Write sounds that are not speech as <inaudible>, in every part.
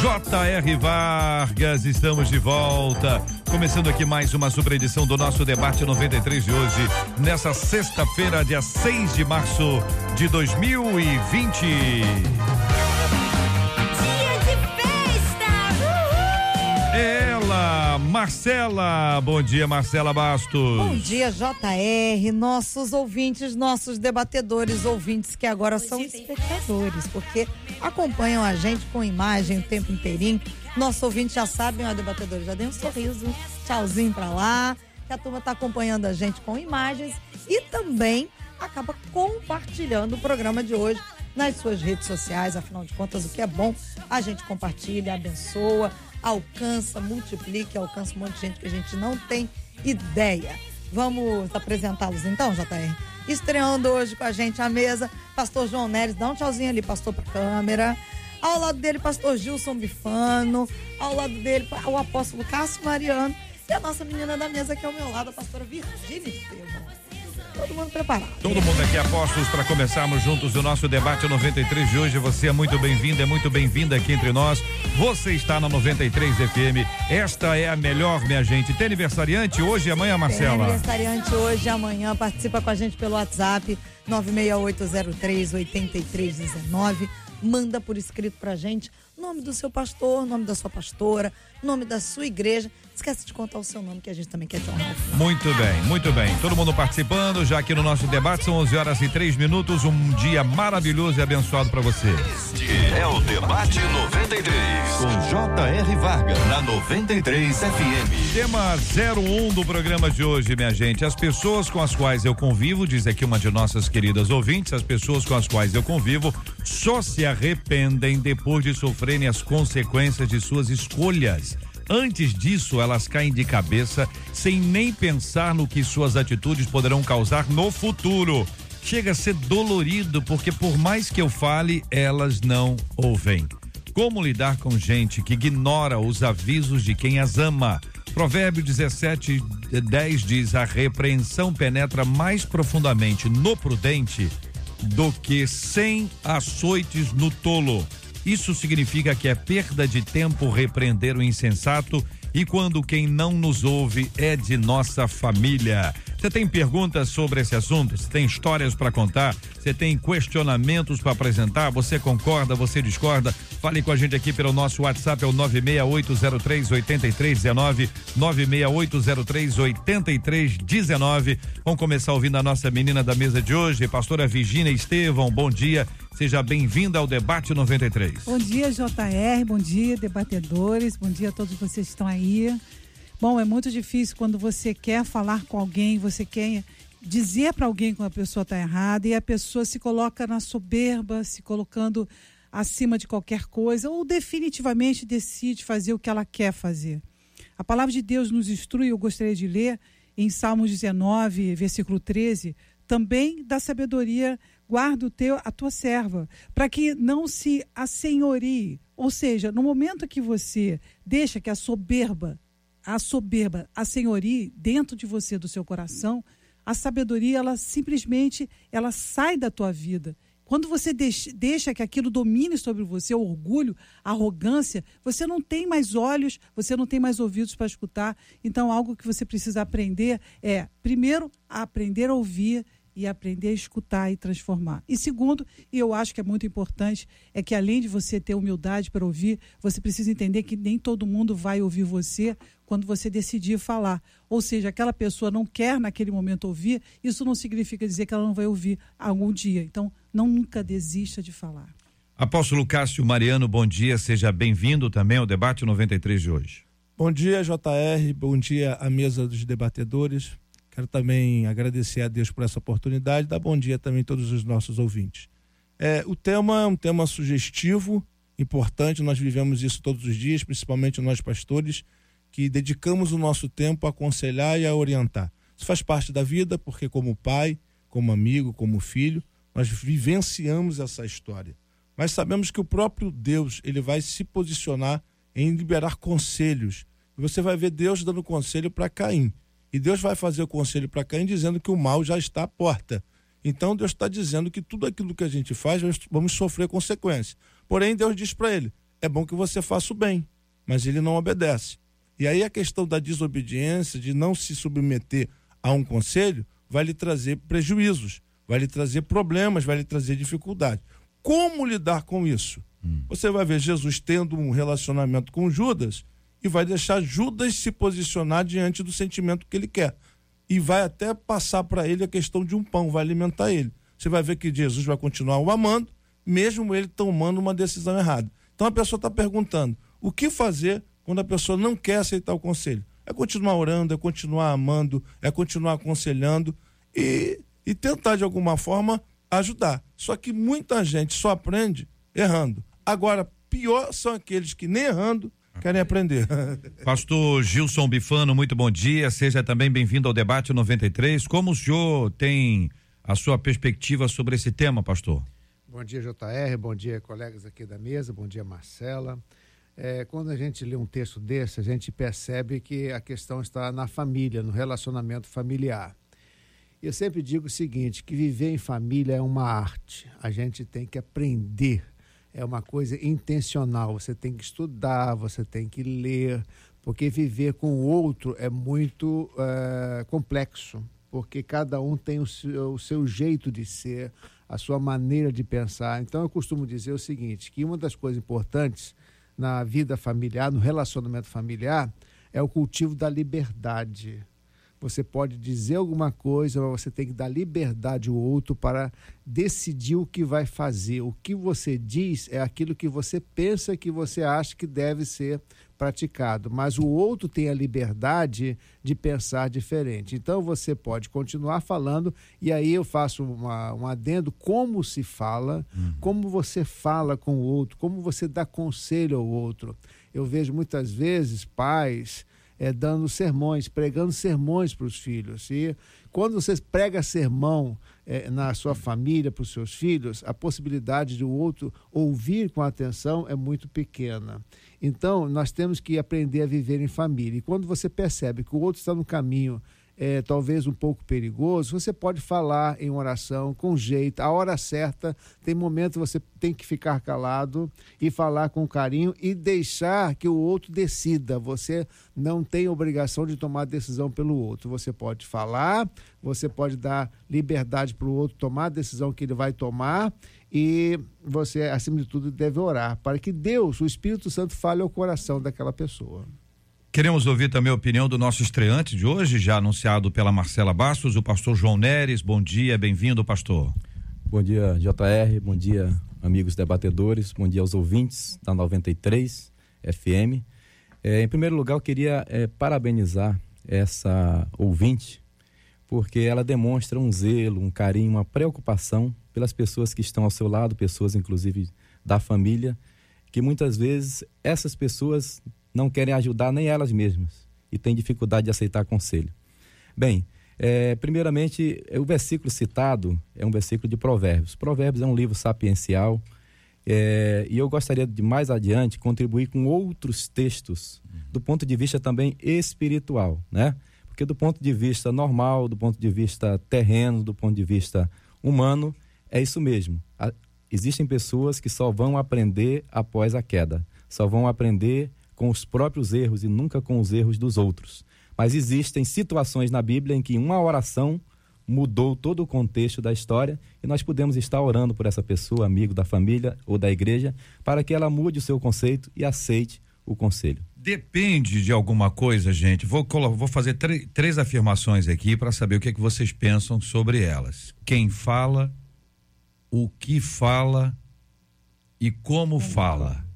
J.R. Vargas. Estamos de volta. Começando aqui mais uma super edição do nosso debate 93 de hoje, nessa sexta-feira, dia 6 de março de 2020. Ela, Marcela. Bom dia, Marcela Bastos. Bom dia, JR, nossos ouvintes, nossos debatedores, ouvintes que agora são espectadores, porque acompanham a gente com imagem o tempo inteirinho. Nosso ouvinte já sabe, ó, debatedores, já deu um sorriso, tchauzinho pra lá, que a turma tá acompanhando a gente com imagens e também acaba compartilhando o programa de hoje nas suas redes sociais, afinal de contas, o que é bom, a gente compartilha, abençoa, alcança, multiplica, alcança um monte de gente que a gente não tem ideia. Vamos apresentá-los então, JR? Estreando hoje com a gente a mesa, pastor João Neres, dá um tchauzinho ali, pastor, pra câmera. Ao lado dele, pastor Gilson Bifano. Ao lado dele, o apóstolo Cássio Mariano. E a nossa menina da mesa aqui ao meu lado, a pastora Virgínia Estevam. Todo mundo preparado. Todo mundo aqui apostos para começarmos juntos o nosso debate 93 de hoje. Você é muito bem-vindo, é muito bem-vinda aqui entre nós. Você está na 93 FM. Esta é a melhor, minha gente. Tem aniversariante hoje e amanhã, Marcela? Tem aniversariante hoje e amanhã. Participa com a gente pelo WhatsApp 96803 8319 manda por escrito pra gente nome do seu pastor, nome da sua pastora, nome da sua igreja. Esquece de contar o seu nome que a gente também quer te honrar. Muito bem, muito bem. Todo mundo participando, já aqui no nosso debate são 11 horas e 3 minutos. Um dia maravilhoso e abençoado para você. Este é o Debate 93 com J.R. Vargas na 93 FM. Tema 01 do programa de hoje, minha gente. As pessoas com as quais eu convivo, diz aqui uma de nossas queridas ouvintes, as pessoas com as quais eu convivo só se arrependem depois de sofrerem as consequências de suas escolhas. Antes disso, elas caem de cabeça sem nem pensar no que suas atitudes poderão causar no futuro. Chega a ser dolorido porque, por mais que eu fale, elas não ouvem. Como lidar com gente que ignora os avisos de quem as ama? Provérbio 17, 10 diz: A repreensão penetra mais profundamente no prudente do que cem açoites no tolo. Isso significa que é perda de tempo repreender o insensato e quando quem não nos ouve é de nossa família. Você tem perguntas sobre esse assunto? Você tem histórias para contar? Você tem questionamentos para apresentar? Você concorda? Você discorda? Fale com a gente aqui pelo nosso WhatsApp, é o 96803 8319, 96803 8319. Vamos começar ouvindo a nossa menina da mesa de hoje, pastora Virginia Estevão. Bom dia. Seja bem-vinda ao Debate 93. Bom dia, JR. Bom dia, debatedores. Bom dia a todos vocês que estão aí. Bom, é muito difícil quando você quer falar com alguém, você quer dizer para alguém que a pessoa está errada e a pessoa se coloca na soberba, se colocando acima de qualquer coisa ou definitivamente decide fazer o que ela quer fazer. A palavra de Deus nos instrui, eu gostaria de ler em Salmos 19, versículo 13, também da sabedoria guarda o teu, a tua serva, para que não se assenhorie. Ou seja, no momento que você deixa que a soberba, a soberba, a senhorie dentro de você, do seu coração, a sabedoria, ela simplesmente, ela sai da tua vida. Quando você deixa que aquilo domine sobre você, o orgulho, a arrogância, você não tem mais olhos, você não tem mais ouvidos para escutar. Então, algo que você precisa aprender é, primeiro, aprender a ouvir e aprender a escutar e transformar. E segundo, e eu acho que é muito importante, é que além de você ter humildade para ouvir, você precisa entender que nem todo mundo vai ouvir você quando você decidir falar. Ou seja, aquela pessoa não quer naquele momento ouvir, isso não significa dizer que ela não vai ouvir algum dia. Então, não nunca desista de falar. Apóstolo Cássio Mariano, bom dia, seja bem-vindo também ao debate 93 de hoje. Bom dia, JR, bom dia à mesa dos debatedores. Quero também agradecer a Deus por essa oportunidade, dar bom dia também a todos os nossos ouvintes. É, o tema é um tema sugestivo importante, nós vivemos isso todos os dias, principalmente nós pastores, que dedicamos o nosso tempo a aconselhar e a orientar. Isso faz parte da vida, porque como pai, como amigo, como filho, nós vivenciamos essa história. Mas sabemos que o próprio Deus, ele vai se posicionar em liberar conselhos. E você vai ver Deus dando conselho para Caim. E Deus vai fazer o conselho para Caim dizendo que o mal já está à porta. Então Deus está dizendo que tudo aquilo que a gente faz, vamos sofrer consequências. Porém, Deus diz para ele: é bom que você faça o bem, mas ele não obedece. E aí a questão da desobediência, de não se submeter a um conselho, vai lhe trazer prejuízos, vai lhe trazer problemas, vai lhe trazer dificuldade. Como lidar com isso? Hum. Você vai ver Jesus tendo um relacionamento com Judas e vai deixar Judas se posicionar diante do sentimento que ele quer. E vai até passar para ele a questão de um pão, vai alimentar ele. Você vai ver que Jesus vai continuar o amando, mesmo ele tomando uma decisão errada. Então a pessoa está perguntando: o que fazer quando a pessoa não quer aceitar o conselho? É continuar orando, é continuar amando, é continuar aconselhando e, e tentar de alguma forma ajudar. Só que muita gente só aprende errando. Agora, pior são aqueles que nem errando querem aprender. <laughs> Pastor Gilson Bifano, muito bom dia. Seja também bem-vindo ao debate 93. Como o senhor tem a sua perspectiva sobre esse tema, pastor? Bom dia, JR. Bom dia, colegas aqui da mesa. Bom dia, Marcela. É, quando a gente lê um texto desse, a gente percebe que a questão está na família, no relacionamento familiar. Eu sempre digo o seguinte, que viver em família é uma arte. A gente tem que aprender. É uma coisa intencional. Você tem que estudar, você tem que ler, porque viver com o outro é muito é, complexo, porque cada um tem o seu, o seu jeito de ser, a sua maneira de pensar. Então eu costumo dizer o seguinte, que uma das coisas importantes na vida familiar, no relacionamento familiar, é o cultivo da liberdade. Você pode dizer alguma coisa, mas você tem que dar liberdade ao outro para decidir o que vai fazer. O que você diz é aquilo que você pensa que você acha que deve ser praticado, mas o outro tem a liberdade de pensar diferente. Então você pode continuar falando, e aí eu faço uma, um adendo: como se fala, uhum. como você fala com o outro, como você dá conselho ao outro. Eu vejo muitas vezes pais é, dando sermões, pregando sermões para os filhos. E quando você prega sermão é, na sua família, para os seus filhos, a possibilidade de o outro ouvir com atenção é muito pequena. Então, nós temos que aprender a viver em família. E quando você percebe que o outro está no caminho é, talvez um pouco perigoso, você pode falar em oração com jeito, a hora certa. Tem momento você tem que ficar calado e falar com carinho e deixar que o outro decida. Você não tem obrigação de tomar decisão pelo outro. Você pode falar, você pode dar liberdade para o outro tomar a decisão que ele vai tomar e você, acima de tudo, deve orar para que Deus, o Espírito Santo, fale ao coração daquela pessoa. Queremos ouvir também a opinião do nosso estreante de hoje, já anunciado pela Marcela Bastos, o pastor João Neres. Bom dia, bem-vindo, pastor. Bom dia, JR. Bom dia, amigos debatedores. Bom dia aos ouvintes da 93 FM. É, em primeiro lugar, eu queria é, parabenizar essa ouvinte, porque ela demonstra um zelo, um carinho, uma preocupação pelas pessoas que estão ao seu lado, pessoas inclusive da família, que muitas vezes essas pessoas não querem ajudar nem elas mesmas e têm dificuldade de aceitar conselho. Bem, é, primeiramente, o versículo citado é um versículo de Provérbios. Provérbios é um livro sapiencial é, e eu gostaria de mais adiante contribuir com outros textos do ponto de vista também espiritual, né? Porque do ponto de vista normal, do ponto de vista terreno, do ponto de vista humano, é isso mesmo. existem pessoas que só vão aprender após a queda, só vão aprender com os próprios erros e nunca com os erros dos outros. Mas existem situações na Bíblia em que uma oração mudou todo o contexto da história e nós podemos estar orando por essa pessoa, amigo da família ou da igreja, para que ela mude o seu conceito e aceite o conselho. Depende de alguma coisa, gente. Vou, vou fazer três afirmações aqui para saber o que, é que vocês pensam sobre elas. Quem fala, o que fala e como fala.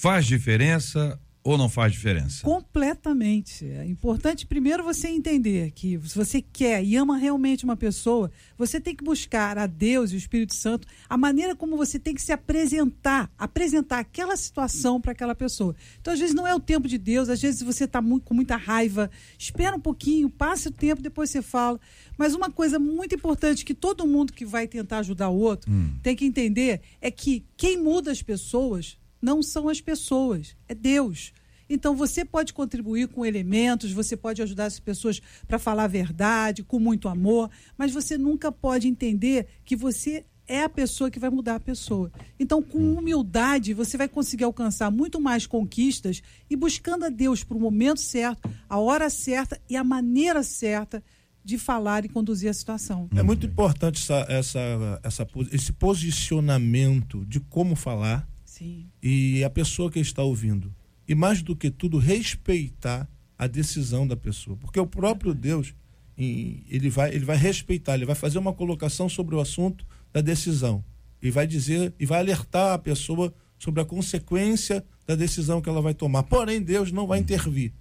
Faz diferença ou não faz diferença? Completamente. É importante primeiro você entender que se você quer e ama realmente uma pessoa, você tem que buscar a Deus e o Espírito Santo a maneira como você tem que se apresentar, apresentar aquela situação para aquela pessoa. Então, às vezes não é o tempo de Deus, às vezes você está com muita raiva, espera um pouquinho, passe o tempo, depois você fala. Mas uma coisa muito importante que todo mundo que vai tentar ajudar o outro hum. tem que entender é que quem muda as pessoas não são as pessoas, é Deus. Então você pode contribuir com elementos, você pode ajudar as pessoas para falar a verdade, com muito amor, mas você nunca pode entender que você é a pessoa que vai mudar a pessoa. Então, com hum. humildade, você vai conseguir alcançar muito mais conquistas e buscando a Deus para o momento certo, a hora certa e a maneira certa de falar e conduzir a situação. É muito importante essa, essa, essa, esse posicionamento de como falar Sim. e a pessoa que está ouvindo. E mais do que tudo, respeitar a decisão da pessoa. Porque o próprio Deus, ele vai, ele vai respeitar, ele vai fazer uma colocação sobre o assunto da decisão. E vai dizer, e vai alertar a pessoa sobre a consequência da decisão que ela vai tomar. Porém, Deus não vai intervir.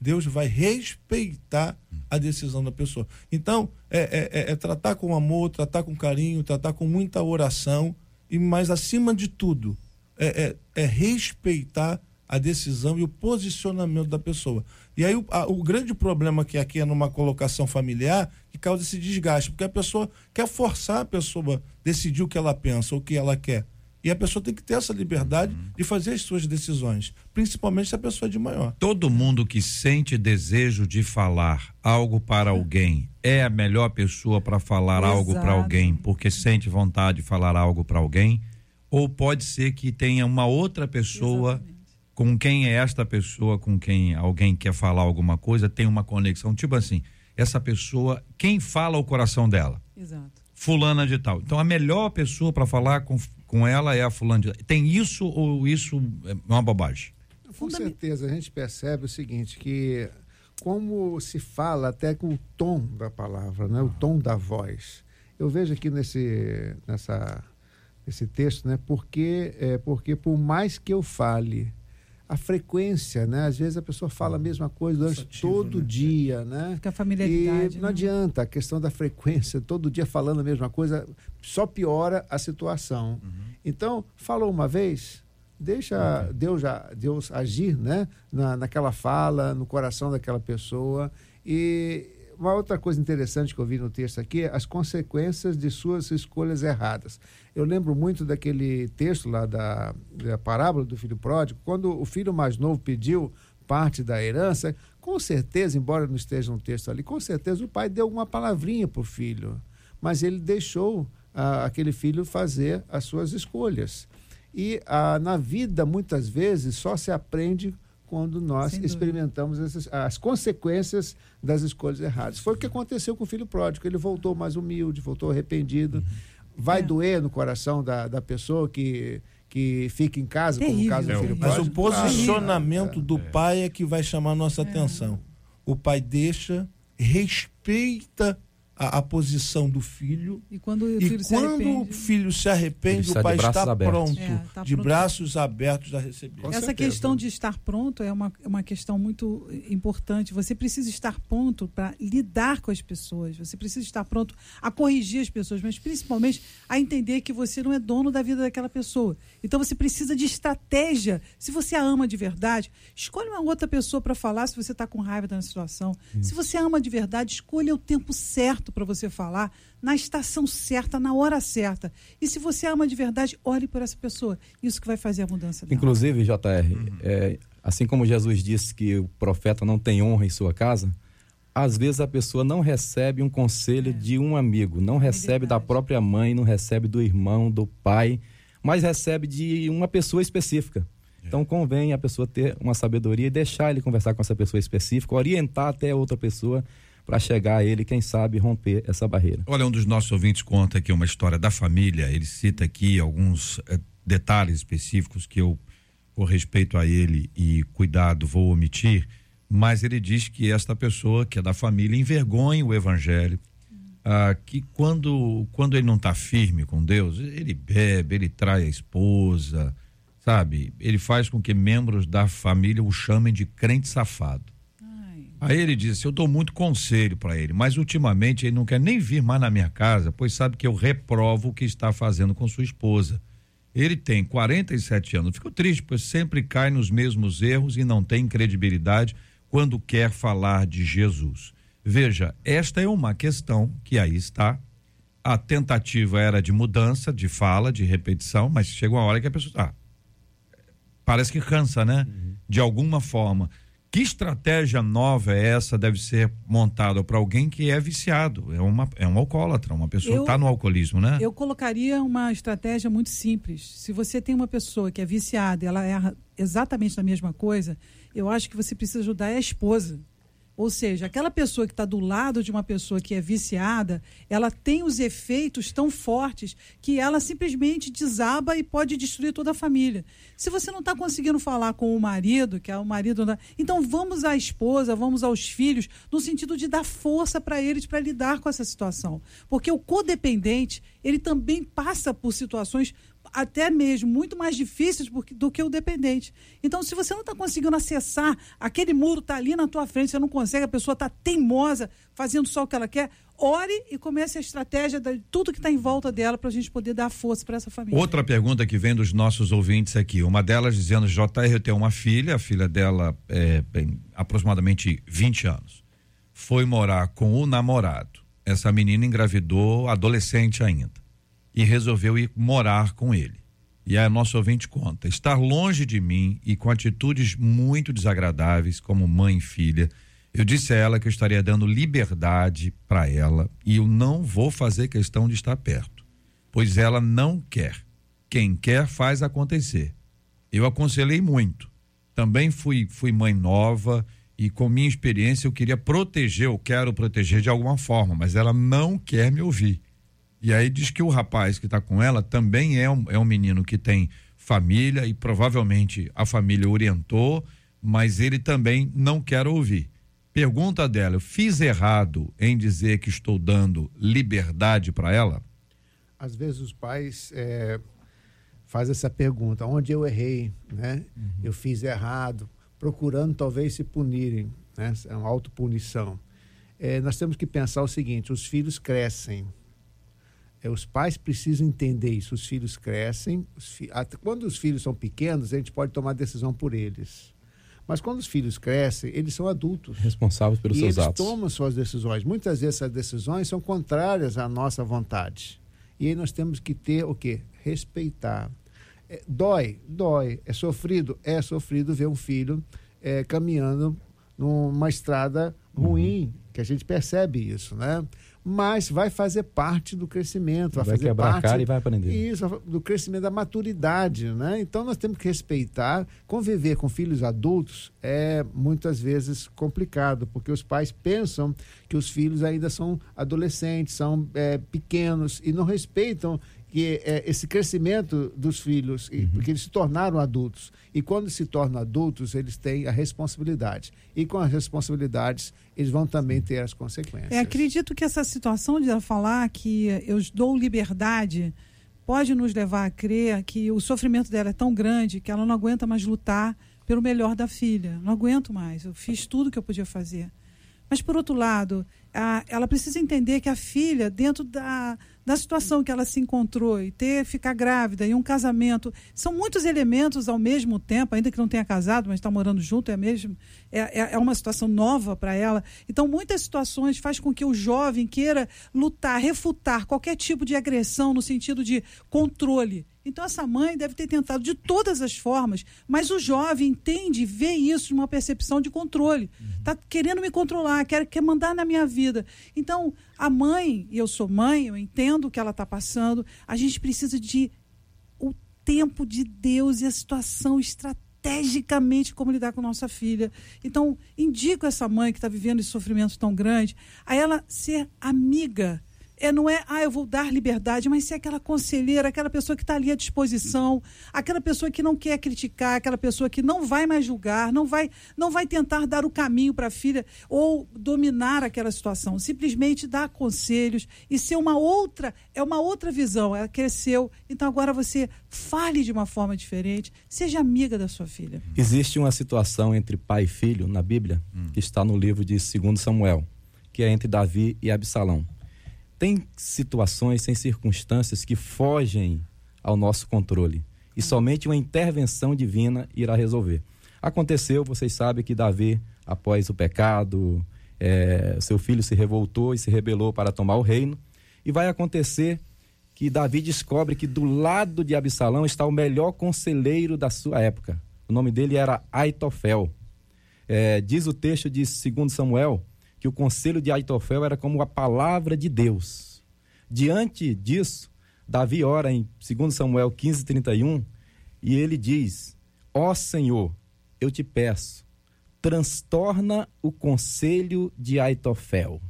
Deus vai respeitar a decisão da pessoa. Então, é, é, é, é tratar com amor, tratar com carinho, tratar com muita oração, e mais acima de tudo, é, é, é, respeitar a decisão e o posicionamento da pessoa. E aí o, a, o grande problema que aqui é numa colocação familiar que causa esse desgaste, porque a pessoa quer forçar a pessoa a decidir o que ela pensa, o que ela quer. E a pessoa tem que ter essa liberdade uhum. de fazer as suas decisões, principalmente se a pessoa é de maior. Todo mundo que sente desejo de falar algo para alguém é a melhor pessoa para falar Exato. algo para alguém, porque sente vontade de falar algo para alguém ou pode ser que tenha uma outra pessoa Exatamente. com quem é esta pessoa, com quem alguém quer falar alguma coisa, tem uma conexão, tipo assim, essa pessoa, quem fala o coração dela? Exato. Fulana de tal. Então a melhor pessoa para falar com, com ela é a fulana de tal. Tem isso ou isso é uma bobagem? Com certeza, a gente percebe o seguinte, que como se fala até com o tom da palavra, né? o tom da voz. Eu vejo aqui nesse, nessa esse texto, né? Porque, é, porque por mais que eu fale, a frequência, né? Às vezes a pessoa fala a mesma coisa durante todo né? dia, né? Fica a familiaridade. E não né? adianta, a questão da frequência, todo dia falando a mesma coisa, só piora a situação. Uhum. Então, falou uma vez, deixa okay. Deus, já, Deus agir, né? Na, naquela fala, no coração daquela pessoa. E uma outra coisa interessante que eu vi no texto aqui é as consequências de suas escolhas erradas. Eu lembro muito daquele texto lá da, da parábola do filho pródigo, quando o filho mais novo pediu parte da herança, com certeza, embora não esteja no texto ali, com certeza o pai deu uma palavrinha para o filho, mas ele deixou ah, aquele filho fazer as suas escolhas. E ah, na vida, muitas vezes, só se aprende quando nós experimentamos essas, as consequências das escolhas erradas. Foi o que aconteceu com o filho pródigo. Ele voltou mais humilde, voltou arrependido. Uhum. Vai é. doer no coração da, da pessoa que, que fica em casa, Terrível. como o caso do filho Mas pródigo. o posicionamento do pai é que vai chamar nossa é. atenção. O pai deixa, respeita a, a, posição do filho. E quando o filho, e se, quando arrepende, o filho se arrepende, o pai está pronto, é, tá de pronto. braços abertos a receber. Essa certeza. questão de estar pronto é uma, é uma questão muito importante. Você precisa estar pronto para lidar com as pessoas, você precisa estar pronto a corrigir as pessoas, mas principalmente a entender que você não é dono da vida daquela pessoa. Então você precisa de estratégia. Se você a ama de verdade, escolha uma outra pessoa para falar se você está com raiva da situação. Isso. Se você ama de verdade, escolha o tempo certo para você falar, na estação certa, na hora certa. E se você ama de verdade, ore por essa pessoa. Isso que vai fazer a mudança dela. Inclusive, JR, uhum. é, assim como Jesus disse que o profeta não tem honra em sua casa, às vezes a pessoa não recebe um conselho é. de um amigo, não é recebe da própria mãe, não recebe do irmão, do pai mas recebe de uma pessoa específica. É. Então convém a pessoa ter uma sabedoria e deixar ele conversar com essa pessoa específica, orientar até outra pessoa para chegar a ele, quem sabe, romper essa barreira. Olha, um dos nossos ouvintes conta aqui uma história da família. Ele cita aqui alguns eh, detalhes específicos que eu, por respeito a ele e cuidado, vou omitir. Mas ele diz que esta pessoa, que é da família, envergonha o evangelho, ah, que quando, quando ele não está firme com Deus, ele bebe, ele trai a esposa, sabe? Ele faz com que membros da família o chamem de crente safado. Aí ele disse: Eu dou muito conselho para ele, mas ultimamente ele não quer nem vir mais na minha casa, pois sabe que eu reprovo o que está fazendo com sua esposa. Ele tem 47 anos. Fico triste, pois sempre cai nos mesmos erros e não tem credibilidade quando quer falar de Jesus. Veja, esta é uma questão que aí está. A tentativa era de mudança, de fala, de repetição, mas chega uma hora que a pessoa. Ah, parece que cansa, né? Uhum. De alguma forma. Que estratégia nova é essa deve ser montada para alguém que é viciado, é, uma, é um alcoólatra, uma pessoa que está no alcoolismo, né? Eu colocaria uma estratégia muito simples. Se você tem uma pessoa que é viciada, ela é exatamente a mesma coisa, eu acho que você precisa ajudar a esposa. Ou seja, aquela pessoa que está do lado de uma pessoa que é viciada, ela tem os efeitos tão fortes que ela simplesmente desaba e pode destruir toda a família. Se você não está conseguindo falar com o marido, que é o marido, então vamos à esposa, vamos aos filhos, no sentido de dar força para eles para lidar com essa situação. Porque o codependente, ele também passa por situações até mesmo muito mais difíceis do que o dependente. Então, se você não está conseguindo acessar, aquele muro está ali na tua frente, você não consegue, a pessoa está teimosa, fazendo só o que ela quer, ore e comece a estratégia de tudo que está em volta dela para a gente poder dar força para essa família. Outra pergunta que vem dos nossos ouvintes aqui, uma delas dizendo, JR, eu tenho uma filha, a filha dela é, tem aproximadamente 20 anos. Foi morar com o namorado. Essa menina engravidou adolescente ainda e resolveu ir morar com ele. E a nosso ouvinte conta: estar longe de mim e com atitudes muito desagradáveis, como mãe e filha. Eu disse a ela que eu estaria dando liberdade para ela e eu não vou fazer questão de estar perto, pois ela não quer. Quem quer faz acontecer. Eu aconselhei muito. Também fui, fui mãe nova e com minha experiência eu queria proteger, eu quero proteger de alguma forma, mas ela não quer me ouvir. E aí diz que o rapaz que está com ela também é um, é um menino que tem família e provavelmente a família orientou, mas ele também não quer ouvir. Pergunta dela: eu fiz errado em dizer que estou dando liberdade para ela? Às vezes os pais é, fazem essa pergunta: onde eu errei? Né? Uhum. Eu fiz errado, procurando talvez se punirem, né? é uma autopunição. É, nós temos que pensar o seguinte: os filhos crescem é, os pais precisam entender isso. Os filhos crescem. Os fi... Quando os filhos são pequenos, a gente pode tomar decisão por eles. Mas quando os filhos crescem, eles são adultos. Responsáveis pelos seus eles atos. Eles tomam suas decisões. Muitas vezes essas decisões são contrárias à nossa vontade. E aí nós temos que ter o quê? Respeitar. É, dói, dói. É sofrido, é sofrido ver um filho é, caminhando numa estrada ruim, uhum. que a gente percebe isso, né? Mas vai fazer parte do crescimento, vai, vai fazer quebrar parte a cara e vai aprender. Isso, do crescimento da maturidade, né? Então nós temos que respeitar, conviver com filhos adultos é muitas vezes complicado, porque os pais pensam que os filhos ainda são adolescentes, são é, pequenos e não respeitam que é, esse crescimento dos filhos, uhum. porque eles se tornaram adultos. E quando se tornam adultos, eles têm a responsabilidade. E com as responsabilidades, eles vão também ter as consequências. É, acredito que essa situação de ela falar que eu dou liberdade pode nos levar a crer que o sofrimento dela é tão grande que ela não aguenta mais lutar pelo melhor da filha. Não aguento mais. Eu fiz tudo que eu podia fazer. Mas, por outro lado, a, ela precisa entender que a filha, dentro da, da situação que ela se encontrou e ter ficar grávida e um casamento são muitos elementos ao mesmo tempo ainda que não tenha casado mas está morando junto é mesmo é, é, é uma situação nova para ela. Então muitas situações faz com que o jovem queira lutar refutar qualquer tipo de agressão no sentido de controle então essa mãe deve ter tentado de todas as formas, mas o jovem entende, vê isso de uma percepção de controle. Está querendo me controlar, quer, quer mandar na minha vida. Então a mãe, e eu sou mãe, eu entendo o que ela está passando, a gente precisa de o tempo de Deus e a situação estrategicamente como lidar com nossa filha. Então, indico essa mãe que está vivendo esse sofrimento tão grande, a ela ser amiga é, não é, ah, eu vou dar liberdade, mas ser aquela conselheira, aquela pessoa que está ali à disposição, aquela pessoa que não quer criticar, aquela pessoa que não vai mais julgar, não vai, não vai tentar dar o caminho para a filha ou dominar aquela situação, simplesmente dar conselhos e ser uma outra, é uma outra visão, ela cresceu, então agora você fale de uma forma diferente, seja amiga da sua filha. Existe uma situação entre pai e filho na Bíblia, hum. que está no livro de 2 Samuel, que é entre Davi e Absalão tem situações, tem circunstâncias que fogem ao nosso controle. E hum. somente uma intervenção divina irá resolver. Aconteceu, vocês sabem que Davi, após o pecado, é, seu filho se revoltou e se rebelou para tomar o reino. E vai acontecer que Davi descobre que do lado de Absalão está o melhor conselheiro da sua época. O nome dele era Aitofel. É, diz o texto de 2 Samuel que o conselho de Aitofel era como a palavra de Deus. Diante disso, Davi ora em 2 Samuel 15, 31, e ele diz: Ó oh Senhor, eu te peço, transtorna o conselho de Aitofel.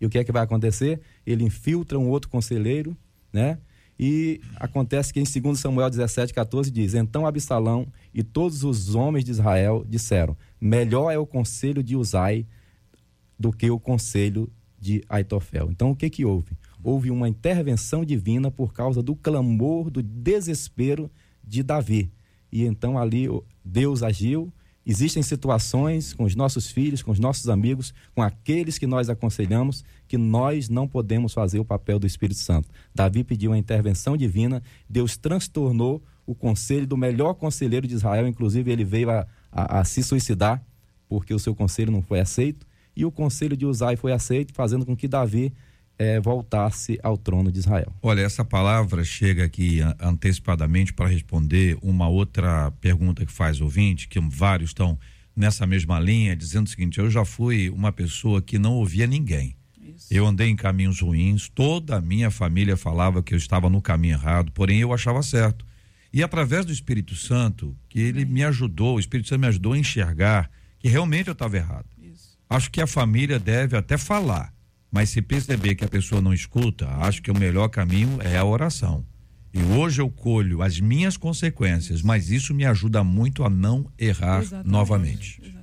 E o que é que vai acontecer? Ele infiltra um outro conselheiro, né? E acontece que em 2 Samuel 17, 14 diz: Então Absalão e todos os homens de Israel disseram: Melhor é o conselho de Uzai do que o conselho de Aitofel. Então, o que que houve? Houve uma intervenção divina por causa do clamor, do desespero de Davi. E então ali Deus agiu. Existem situações com os nossos filhos, com os nossos amigos, com aqueles que nós aconselhamos, que nós não podemos fazer o papel do Espírito Santo. Davi pediu uma intervenção divina, Deus transtornou o conselho do melhor conselheiro de Israel, inclusive ele veio a, a, a se suicidar, porque o seu conselho não foi aceito e o conselho de Uzai foi aceito, fazendo com que Davi é, voltasse ao trono de Israel. Olha, essa palavra chega aqui antecipadamente para responder uma outra pergunta que faz ouvinte, que vários estão nessa mesma linha, dizendo o seguinte: eu já fui uma pessoa que não ouvia ninguém. Isso. Eu andei em caminhos ruins, toda a minha família falava que eu estava no caminho errado, porém eu achava certo. E através do Espírito Santo, que ele me ajudou, o Espírito Santo me ajudou a enxergar que realmente eu estava errado. Acho que a família deve até falar, mas se perceber que a pessoa não escuta, acho que o melhor caminho é a oração. E hoje eu colho as minhas consequências, mas isso me ajuda muito a não errar Exatamente. novamente.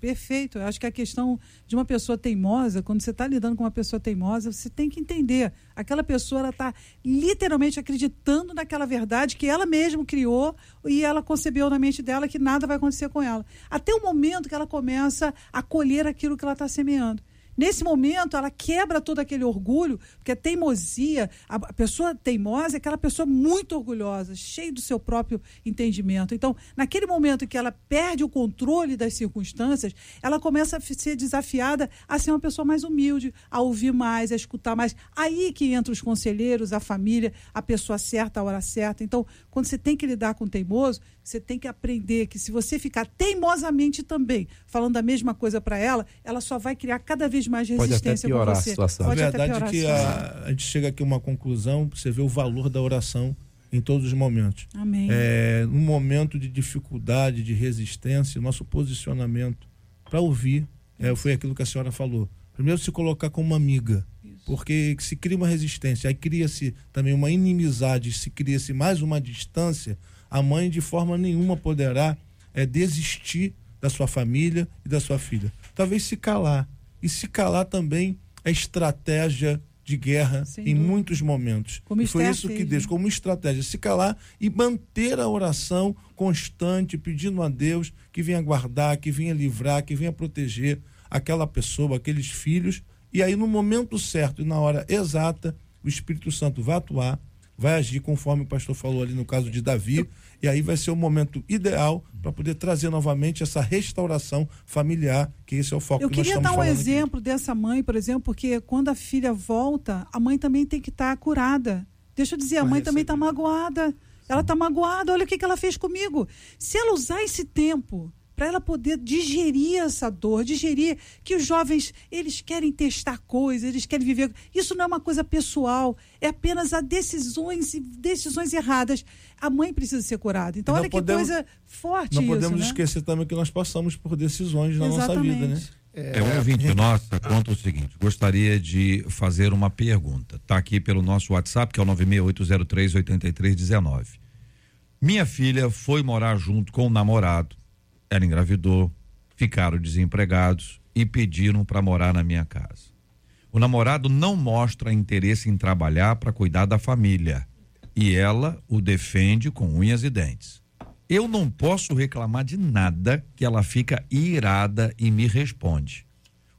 Perfeito. Eu acho que a questão de uma pessoa teimosa, quando você está lidando com uma pessoa teimosa, você tem que entender. Aquela pessoa está literalmente acreditando naquela verdade que ela mesma criou e ela concebeu na mente dela que nada vai acontecer com ela. Até o momento que ela começa a colher aquilo que ela está semeando. Nesse momento, ela quebra todo aquele orgulho, porque a teimosia, a pessoa teimosa é aquela pessoa muito orgulhosa, cheia do seu próprio entendimento. Então, naquele momento que ela perde o controle das circunstâncias, ela começa a ser desafiada a ser uma pessoa mais humilde, a ouvir mais, a escutar mais. Aí que entra os conselheiros, a família, a pessoa certa, a hora certa. Então, quando você tem que lidar com o teimoso, você tem que aprender que se você ficar teimosamente também falando a mesma coisa para ela, ela só vai criar cada vez mais resistência Pode até piorar com você. A situação. Pode a verdade é que a, a, gente chega aqui a uma conclusão, você vê o valor da oração em todos os momentos. Amém. É, num momento de dificuldade, de resistência, nosso posicionamento para ouvir é, foi aquilo que a senhora falou. Primeiro se colocar como uma amiga, Isso. porque se cria uma resistência, aí cria-se também uma inimizade, se cria-se mais uma distância, a mãe de forma nenhuma poderá é, desistir da sua família e da sua filha. Talvez se calar, e se calar também é estratégia de guerra em muitos momentos. Como e foi isso que Deus, como estratégia, se calar e manter a oração constante, pedindo a Deus que venha guardar, que venha livrar, que venha proteger aquela pessoa, aqueles filhos. E aí, no momento certo e na hora exata, o Espírito Santo vai atuar, vai agir conforme o pastor falou ali no caso de Davi. E aí vai ser o momento ideal para poder trazer novamente essa restauração familiar, que esse é o foco Eu que queria dar um exemplo aqui. dessa mãe, por exemplo, porque quando a filha volta, a mãe também tem que estar tá curada. Deixa eu dizer, a mãe também está magoada. Ela está magoada, olha o que, que ela fez comigo. Se ela usar esse tempo para ela poder digerir essa dor, digerir que os jovens, eles querem testar coisas, eles querem viver. Isso não é uma coisa pessoal, é apenas a decisões decisões erradas. A mãe precisa ser curada. Então, olha podemos, que coisa forte não isso. Não podemos né? esquecer também que nós passamos por decisões na Exatamente. nossa vida, né? É, um ouvinte nossa conta o seguinte: gostaria de fazer uma pergunta. Está aqui pelo nosso WhatsApp, que é o 968038319. Minha filha foi morar junto com o namorado, ela engravidou, ficaram desempregados e pediram para morar na minha casa. O namorado não mostra interesse em trabalhar para cuidar da família e ela o defende com unhas e dentes. Eu não posso reclamar de nada que ela fica irada e me responde.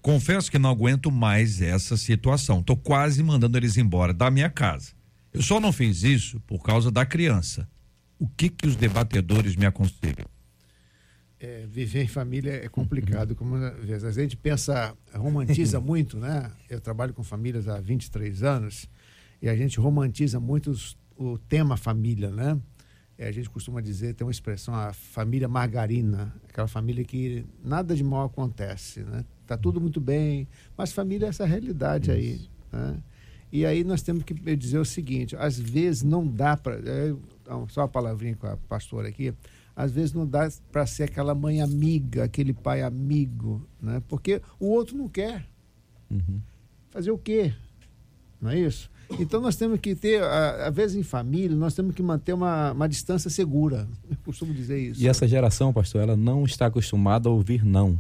Confesso que não aguento mais essa situação. Tô quase mandando eles embora da minha casa. Eu só não fiz isso por causa da criança. O que que os debatedores me aconselham? É, viver em família é complicado. Como às vezes a gente pensa, romantiza <laughs> muito, né? Eu trabalho com famílias há 23 anos e a gente romantiza muito os, o tema família, né? É, a gente costuma dizer, tem uma expressão, a família margarina, aquela família que nada de mal acontece, né? Tá tudo muito bem, mas família é essa realidade aí, né? E aí nós temos que dizer o seguinte, às vezes não dá para, é, só uma palavrinha com a pastora aqui, às vezes não dá para ser aquela mãe amiga, aquele pai amigo, né? Porque o outro não quer. Uhum. Fazer o quê? Não é isso? Então nós temos que ter, às vezes em família, nós temos que manter uma, uma distância segura. Eu costumo dizer isso. E essa geração, pastor, ela não está acostumada a ouvir não.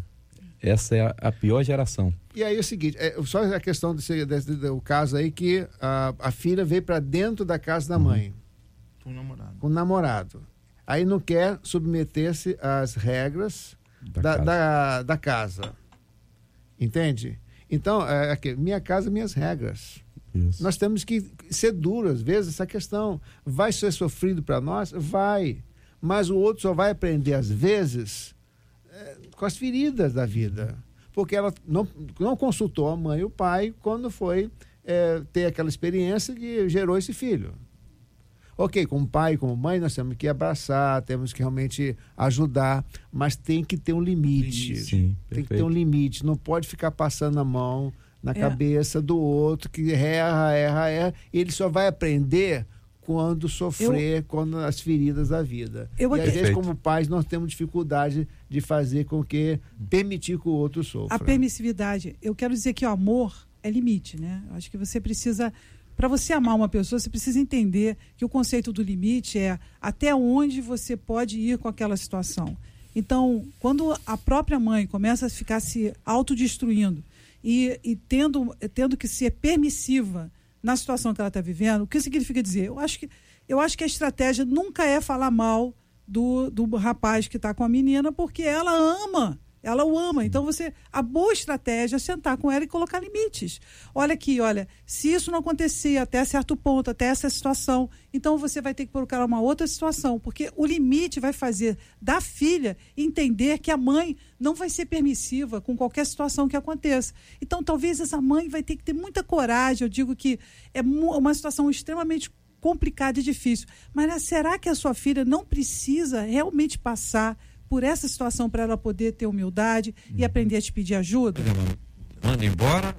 Essa é a, a pior geração. E aí é o seguinte, é, só a questão desse, desse, do caso aí que a, a filha veio para dentro da casa da mãe. Com o namorado. Com o namorado. Aí não quer submeter-se às regras da, da, casa. da, da casa. Entende? Então, é, aqui, minha casa, minhas regras. Isso. Nós temos que ser duros, às vezes, essa questão. Vai ser sofrido para nós? Vai. Mas o outro só vai aprender, às vezes, é, com as feridas da vida. Porque ela não, não consultou a mãe e o pai quando foi é, ter aquela experiência que gerou esse filho. Ok, como pai, como mãe, nós temos que abraçar, temos que realmente ajudar, mas tem que ter um limite. Sim, tem que ter um perfeito. limite, não pode ficar passando a mão na É. cabeça do outro que erra, erra, erra. Ele só vai aprender quando sofrer, quando as feridas da vida. Eu e às acre- vezes, Perfeito. como pais, nós temos dificuldade de fazer com que permitir que o outro sofra. A permissividade, eu quero dizer que o amor é limite, né? Eu Acho que você precisa, para você amar uma pessoa, você precisa entender que o conceito do limite é até onde você pode ir com aquela situação. Então, quando a própria mãe começa a ficar se autodestruindo e, e tendo, tendo que ser permissiva na situação que ela está vivendo, o que significa dizer? Eu acho que, eu acho que a estratégia nunca é falar mal do, do rapaz que está com a menina, porque ela ama. Ela o ama. Então você. A boa estratégia é sentar com ela e colocar limites. Olha aqui, olha, se isso não acontecer até certo ponto, até essa situação, então você vai ter que procurar uma outra situação. Porque o limite vai fazer da filha entender que a mãe não vai ser permissiva com qualquer situação que aconteça. Então talvez essa mãe vai ter que ter muita coragem. Eu digo que é mu- uma situação extremamente complicada e difícil. Mas né, será que a sua filha não precisa realmente passar por essa situação para ela poder ter humildade e aprender a te pedir ajuda? Manda embora.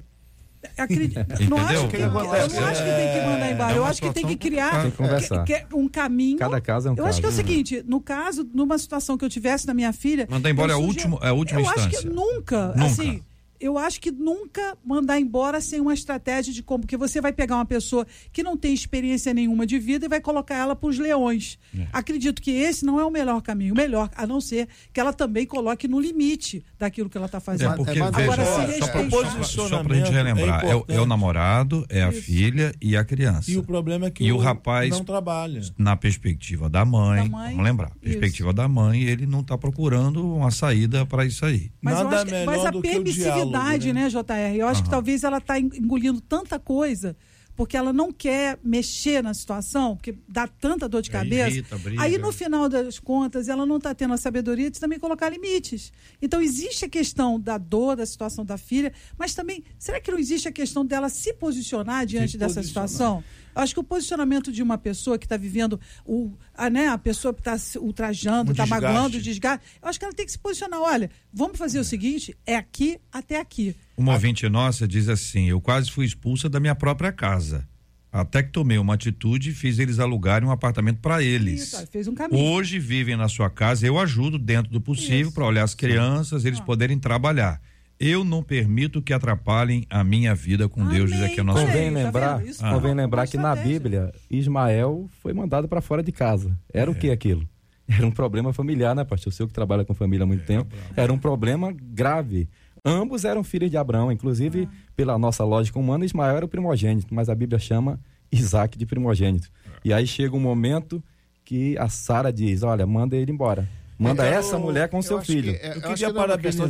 Acredito, <laughs> não acho que, eu não acho que tem que mandar embora. É eu acho que tem que criar Tem que um caminho. Cada caso é um eu acho que é o caso. seguinte, no caso, numa situação que eu tivesse na minha filha. Mandar embora eu é a último- é a última eu acho que instância. nunca, Nunca. assim. Eu acho que nunca mandar embora sem uma estratégia de como, porque você vai pegar uma pessoa que não tem experiência nenhuma de vida e vai colocar ela para os leões. É. Acredito que esse não é o melhor caminho. O melhor, a não ser que ela também coloque no limite daquilo que ela está É fazendo. porque, mas veja, agora, se só, só, pra, só pra gente Posicionamento relembrar, é é, o- é o namorado, é a Isso. filha e a criança. E o problema é que E o rapaz- não trabalha. Na perspectiva da mãe, Da mãe, vamos lembrar, isso. perspectiva da mãe, ele não está procurando uma saída para isso aí. Mas, eu Nada acho que- melhor mas a do que diálogo, né, né? JR? Eu acho que Aham. talvez ela está engolindo tanta coisa porque ela não quer mexer na situação, porque dá tanta dor de Aí cabeça. irrita. Aí, no final das contas, ela não está tendo a sabedoria de também colocar limites. Então, existe a questão da dor, da situação da filha, mas também, será que não existe a questão dela se posicionar diante dessa posicionar. situação? Acho que o posicionamento de uma pessoa que está vivendo, o, a, né, a pessoa que está se ultrajando, está magoando, o desgaste, eu acho que ela tem que se posicionar. Olha, vamos fazer o seguinte: é aqui até aqui. Uma ouvinte nossa diz assim: Eu quase fui expulsa da minha própria casa. Até que tomei uma atitude e fiz eles alugarem um apartamento para eles. Isso, fez um caminho. Hoje vivem na sua casa, eu ajudo dentro do possível para olhar as crianças, eles Ah. poderem trabalhar. Eu não permito que atrapalhem a minha vida com Deus, diz aqui a nossa Convém Olha aí, tá lembrar? Isso Ah. convém lembrar que na. Bíblia, Ismael foi mandado para fora de casa. Era É. o que aquilo? Era um problema familiar, né, pastor? O senhor que trabalha com família há É, muito tempo. Era um problema grave. Ambos eram filhos de Abraão, inclusive, Ah. pela nossa lógica humana, Ismael era o primogênito, mas a Bíblia chama Isaac de primogênito. É. E aí chega um momento que a Sara diz: Olha, manda ele embora. Manda Eu- essa mulher com eu seu acho que filho. é- Eu eu queria que não é parabenizar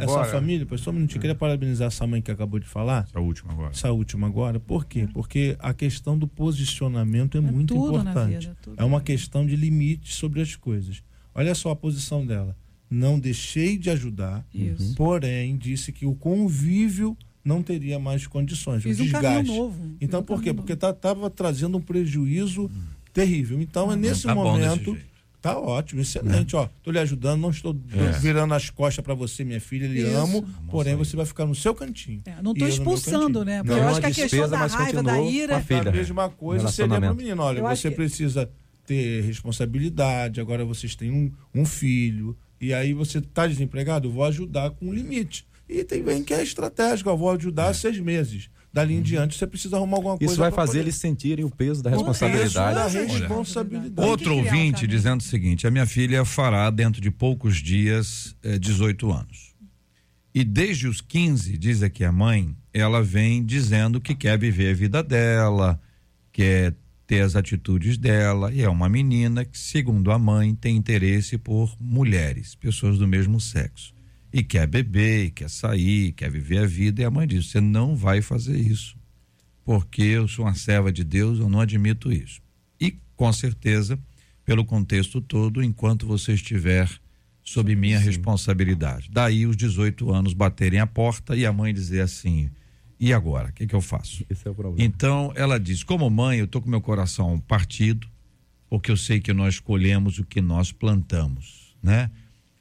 essa família, pois só um minutinho, eu queria parabenizar essa mãe que acabou de falar, Essa última agora. essa última agora. Por quê? Porque a questão do posicionamento é, muito tudo na importante. vida, tudo é uma questão de limite sobre as coisas. Olha só a posição dela. Não deixei de ajudar, Isso. porém disse que o convívio não teria mais condições, Fiz o um desgaste. novo. Fiz Então um por quê? Porque estava trazendo um prejuízo terrível. Então é nesse tá bom desse momento. Tá ótimo, excelente. Ó, tô lhe ajudando, não estou virando as costas para você, minha filha, lhe Isso. amo, porém você vai ficar no seu cantinho. É, não tô expulsando, né? Porque Não, eu acho que a questão despesa, da mas raiva, da ira. a filha. A mesma coisa seria pro menino, olha, Eu você que- precisa ter responsabilidade, agora vocês têm um, um filho, e aí você tá desempregado, eu vou ajudar com um limite. E tem bem que é estratégico, eu vou ajudar seis meses. Dali em diante você precisa arrumar alguma coisa. Isso vai fazer poder- eles sentirem o peso da O peso responsabilidade. da Olha. responsabilidade. Outro criar um ouvinte dizendo o seguinte: a minha filha fará dentro de poucos dias eh, 18 anos. E desde os 15, diz aqui a mãe, ela vem dizendo que quer viver a vida dela, quer ter as atitudes dela, e é uma menina que, segundo a mãe, tem interesse por mulheres, pessoas do mesmo sexo. E quer beber, e quer sair, quer viver a vida, e a mãe diz: você não vai fazer isso porque eu sou uma serva de Deus, eu não admito isso. E, com certeza, pelo contexto todo, enquanto você estiver sob minha responsabilidade. Daí os 18 anos baterem a porta e a mãe dizer assim: e agora? O que, que eu faço? Esse é o problema. Então, ela diz: como mãe, eu estou com meu coração partido, porque eu sei que nós escolhemos o que nós plantamos, né?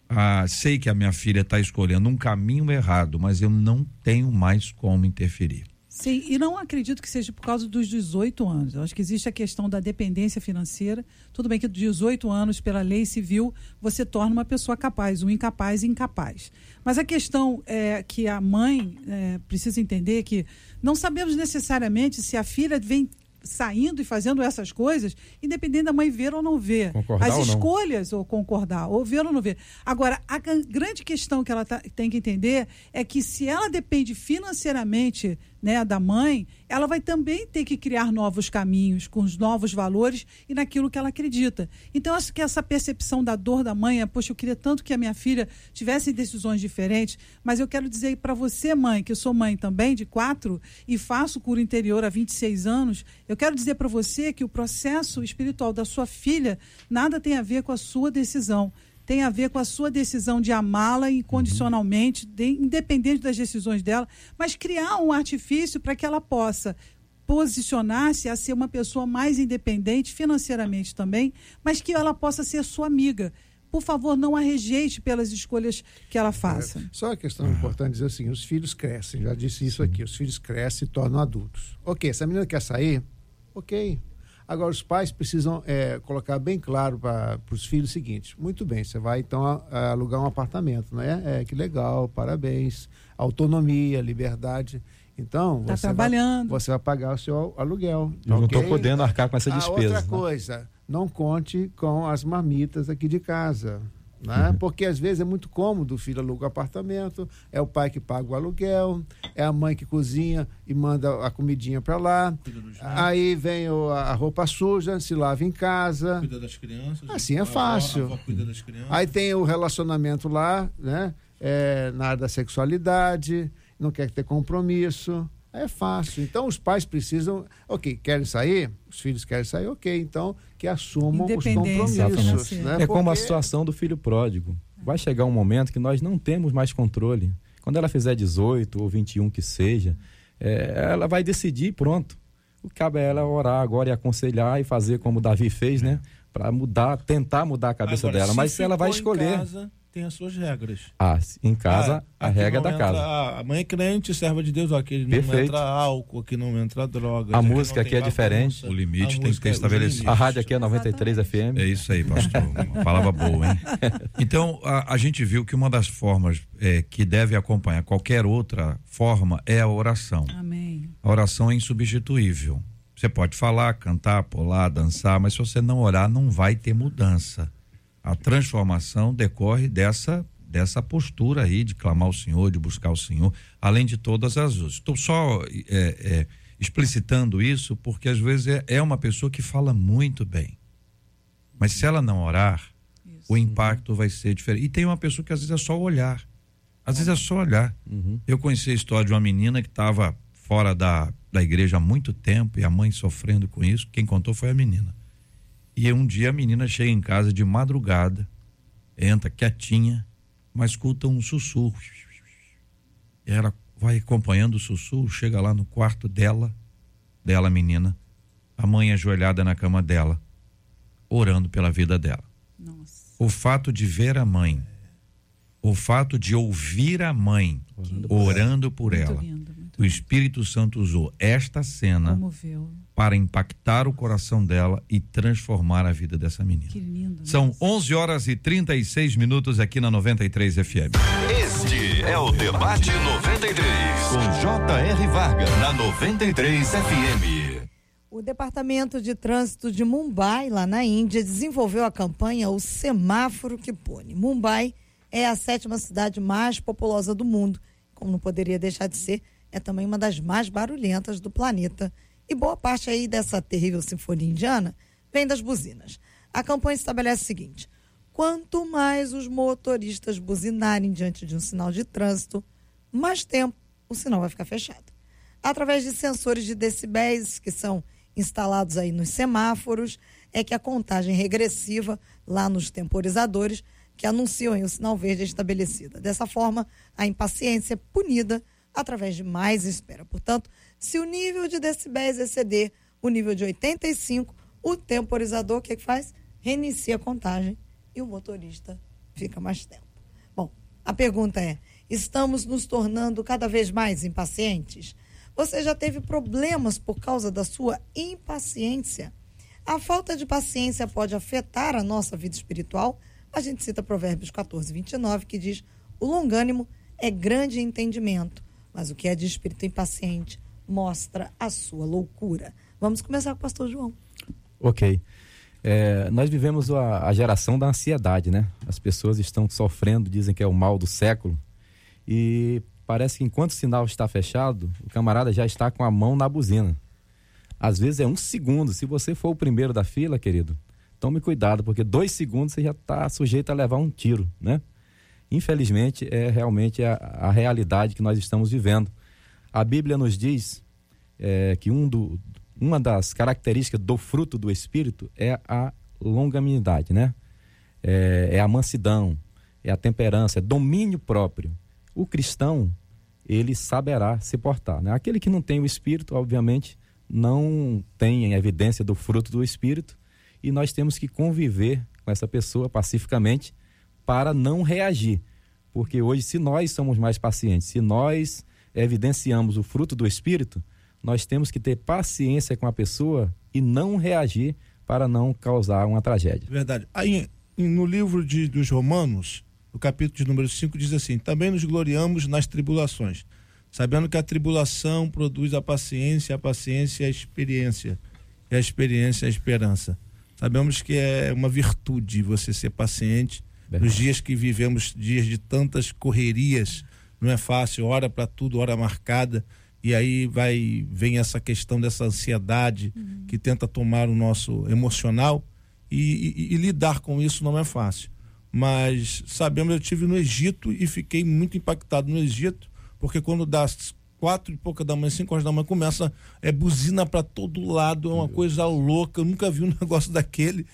Ah, sei que a minha filha está escolhendo um caminho errado, mas eu não tenho mais como interferir. Sim, e não acredito que seja por causa dos 18 anos. Eu acho que existe a questão da dependência financeira. Tudo bem que dos 18 anos, pela lei civil, você torna uma pessoa capaz, um incapaz incapaz. Mas a questão é que a mãe é, precisa entender que não sabemos necessariamente se a filha vem saindo e fazendo essas coisas, independente da mãe ver ou não ver. Concordar As ou não. escolhas ou concordar, ou ver ou não ver. Agora, a gran- grande questão que ela tá- tem que entender é que se ela depende financeiramente né, da mãe, ela vai também ter que criar novos caminhos com os novos valores e naquilo que ela acredita. Então, acho que essa percepção da dor da mãe é, poxa, eu queria tanto que a minha filha tivesse decisões diferentes, mas eu quero dizer para você, mãe, que eu sou mãe também de quatro e faço cura interior há 26 anos, eu quero dizer para você que o processo espiritual da sua filha nada tem a ver com a sua decisão tem a ver com a sua decisão de amá-la incondicionalmente, de- independente das decisões dela, mas criar um artifício para que ela possa posicionar-se a ser uma pessoa mais independente financeiramente também, mas que ela possa ser sua amiga. Por favor, não a rejeite pelas escolhas que ela faça. Só uma questão importante dizer assim: os filhos crescem, já disse isso aqui, os filhos crescem e tornam adultos. Ok, essa menina quer sair? Ok. Agora, os pais precisam é, colocar bem claro para os filhos o seguinte: muito bem, você vai então a- a alugar um apartamento, né? É, que legal, parabéns. Autonomia, liberdade. Então, Tá você, trabalhando. Vai, você vai pagar o seu aluguel. Eu não estou podendo arcar com essa A despesa. outra né? coisa, não conte com as marmitas aqui de casa. Né? Porque às vezes é muito cômodo, o filho aluga o apartamento, é o pai que paga o aluguel, é a mãe que cozinha e manda a comidinha para lá. Aí vem o- a roupa suja, se lava em casa. Cuida das crianças. Assim é avó- fácil. avó das crianças. Aí tem o relacionamento lá, né? É, na área da sexualidade, não quer ter compromisso. É fácil. Então os pais precisam, ok, querem sair, os filhos querem sair, ok, então que assumam os compromissos. financeira. Né? É como a situação do filho pródigo. Vai chegar um momento que nós não temos mais controle. Quando ela fizer 18 ou 21 que seja, é, ela vai decidir e pronto. O que cabe a ela orar agora e aconselhar e fazer como Davi fez, né? Para mudar, tentar mudar a cabeça Agora, dela. se Mas ela vai escolher. casa, tem as suas regras. Ah, em casa, Ah, a regra não da entra- casa. a mãe é crente, serva de Deus, ó, aqui não entra álcool, aqui não entra droga. A música aqui é diferente. bagunça. O limite tem que ter é- estabelecido. A rádio aqui é 93 FM. É isso aí, pastor. <laughs> Uma palavra boa, hein? Então, a, a gente viu que uma das formas é, que deve acompanhar qualquer outra forma é a oração. Amém. A oração é insubstituível. Você pode falar, cantar, pular, dançar, mas se você não orar, não vai ter mudança. A transformação decorre dessa dessa postura aí de clamar ao Senhor, de buscar o Senhor, além de todas as outras. Estou só é, é, explicitando isso porque às vezes é, é uma pessoa que fala muito bem, mas se ela não orar, o impacto vai ser diferente. E tem uma pessoa que às vezes é só olhar, às vezes é só olhar. Uhum. Eu conheci a história de uma menina que estava fora da, da igreja há muito tempo e a mãe sofrendo com isso. Quem contou foi a menina. E um dia a menina chega em casa de madrugada, entra quietinha, mas escuta um sussurro. E ela vai acompanhando o sussurro, chega lá no quarto dela, dela menina, a mãe ajoelhada na cama dela, orando pela vida dela. Nossa. O fato de ver a mãe, o fato de ouvir a mãe orando por Muito ela, lindo, muito o Espírito Santo usou esta cena Comoveu. para impactar o coração dela e transformar a vida dessa menina. Que lindo. São nossa. 11 horas e 36 minutos aqui na 93 FM. Este é o Debate 93, com J.R. Varga, na 93 FM. O Departamento de Trânsito de Mumbai, lá na Índia, desenvolveu a campanha O Semáforo que Pune. Mumbai é a sétima cidade mais populosa do mundo. Como não poderia deixar de ser, é também uma das mais barulhentas do planeta. E boa parte aí dessa terrível sinfonia indiana vem das buzinas. A campanha estabelece o seguinte: quanto mais os motoristas buzinarem diante de um sinal de trânsito, mais tempo o sinal vai ficar fechado através de sensores de decibéis que são instalados aí nos semáforos, é que a contagem regressiva lá nos temporizadores que anunciam o sinal verde é estabelecida. Dessa forma, a impaciência é punida através de mais espera. Portanto, se o nível de decibéis exceder o nível de 85, o temporizador o que, que faz? Reinicia a contagem e o motorista fica mais tempo. Bom, a pergunta é: estamos nos tornando cada vez mais impacientes? Você já teve problemas por causa da sua impaciência? A falta de paciência pode afetar a nossa vida espiritual? A gente cita Provérbios 14, 29, que diz: O longânimo é grande entendimento, mas o que é de espírito impaciente mostra a sua loucura. Vamos começar com o pastor João. Ok. É, nós vivemos a, a geração da ansiedade, né? As pessoas estão sofrendo, dizem que é o mal do século. E parece que enquanto o sinal está fechado, o camarada já está com a mão na buzina. Às vezes é um segundo. Se você for o primeiro da fila, querido, tome cuidado, porque dois segundos você já está sujeito a levar um tiro, né? Infelizmente, é realmente a, a realidade que nós estamos vivendo. A Bíblia nos diz é, que um do, uma das características do fruto do Espírito é a longanimidade, né? É, é a mansidão, é a temperança, é domínio próprio. O cristão, ele saberá se portar, né? Aquele que não tem o Espírito, obviamente, não tem evidência do fruto do Espírito e nós temos que conviver com essa pessoa pacificamente para não reagir. Porque hoje, se nós somos mais pacientes, se nós evidenciamos o fruto do Espírito, nós temos que ter paciência com a pessoa e não reagir para não causar uma tragédia. Verdade. Aí, no livro de, dos Romanos, no capítulo de número 5, diz assim: Também nos gloriamos nas tribulações, sabendo que a tribulação produz a paciência, a paciência a experiência, e a experiência a esperança. Sabemos que é uma virtude você ser paciente Verdade. nos dias que vivemos, dias de tantas correrias. Não é fácil, hora para tudo, hora marcada. E aí vai vem essa questão dessa ansiedade que tenta tomar o nosso emocional e, e- e lidar com isso não é fácil. Mas sabemos, eu tive no Egito e fiquei muito impactado no Egito, porque quando dá quatro e pouca da manhã, cinco horas da manhã, começa, é buzina para todo lado, é uma coisa louca, eu nunca vi um <laughs> negócio daquele.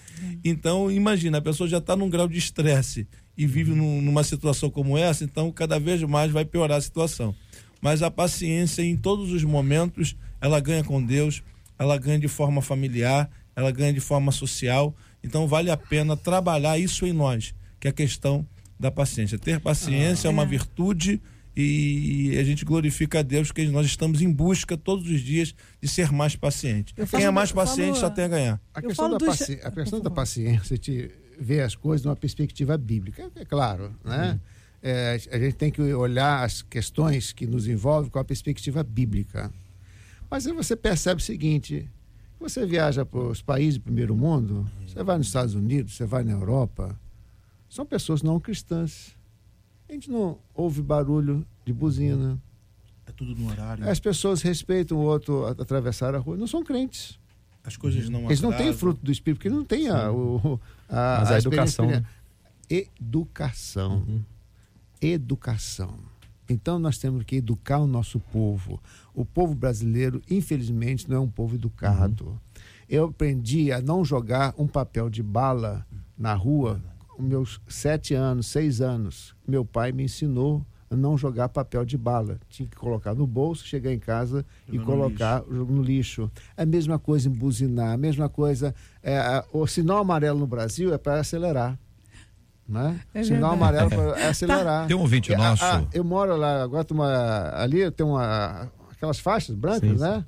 Então, imagina, a pessoa já está num grau de estresse e vive num- numa situação como essa, então cada vez mais vai piorar a situação. Mas a paciência em todos os momentos, ela ganha com Deus, ela ganha de forma familiar, ela ganha de forma social. Então vale a pena trabalhar isso em nós, que é a questão da paciência. Ter paciência é uma virtude e a gente glorifica a Deus que nós estamos em busca todos os dias de ser mais paciente. Quem é mais paciente só tem a ganhar. A Eu questão, da, dos- paci... a questão da paciência, te ver as coisas numa perspectiva bíblica, é claro, né? É, a gente tem que olhar as questões que nos envolvem com a perspectiva bíblica. Mas aí você percebe o seguinte: você viaja para os países do primeiro mundo, você vai nos Estados Unidos, você vai na Europa, são pessoas não cristãs. A gente não ouve barulho de buzina. É tudo no horário. As pessoas respeitam o outro a- atravessar a rua, não são crentes. As coisas não Eles não têm fruto do Espírito, porque não tem a, o, a, Mas a experiência educação, né? Educação. Educação. Então nós temos que educar o nosso povo. O povo brasileiro, infelizmente, não é um povo educado. Eu aprendi a não jogar um papel de bala na rua meus sete anos, seis anos. Meu pai me ensinou a não jogar papel de bala. Tinha que colocar no bolso, chegar em casa e Jogar no colocar no lixo. É a mesma coisa em buzinar, a mesma coisa. É, o sinal amarelo no Brasil é para acelerar. Né? É sinal verdade. amarelo para acelerar. Tem um ouvinte E a- nosso. a- eu moro lá, agora tem uma, ali tem uma, aquelas faixas brancas, Sim, sim. né?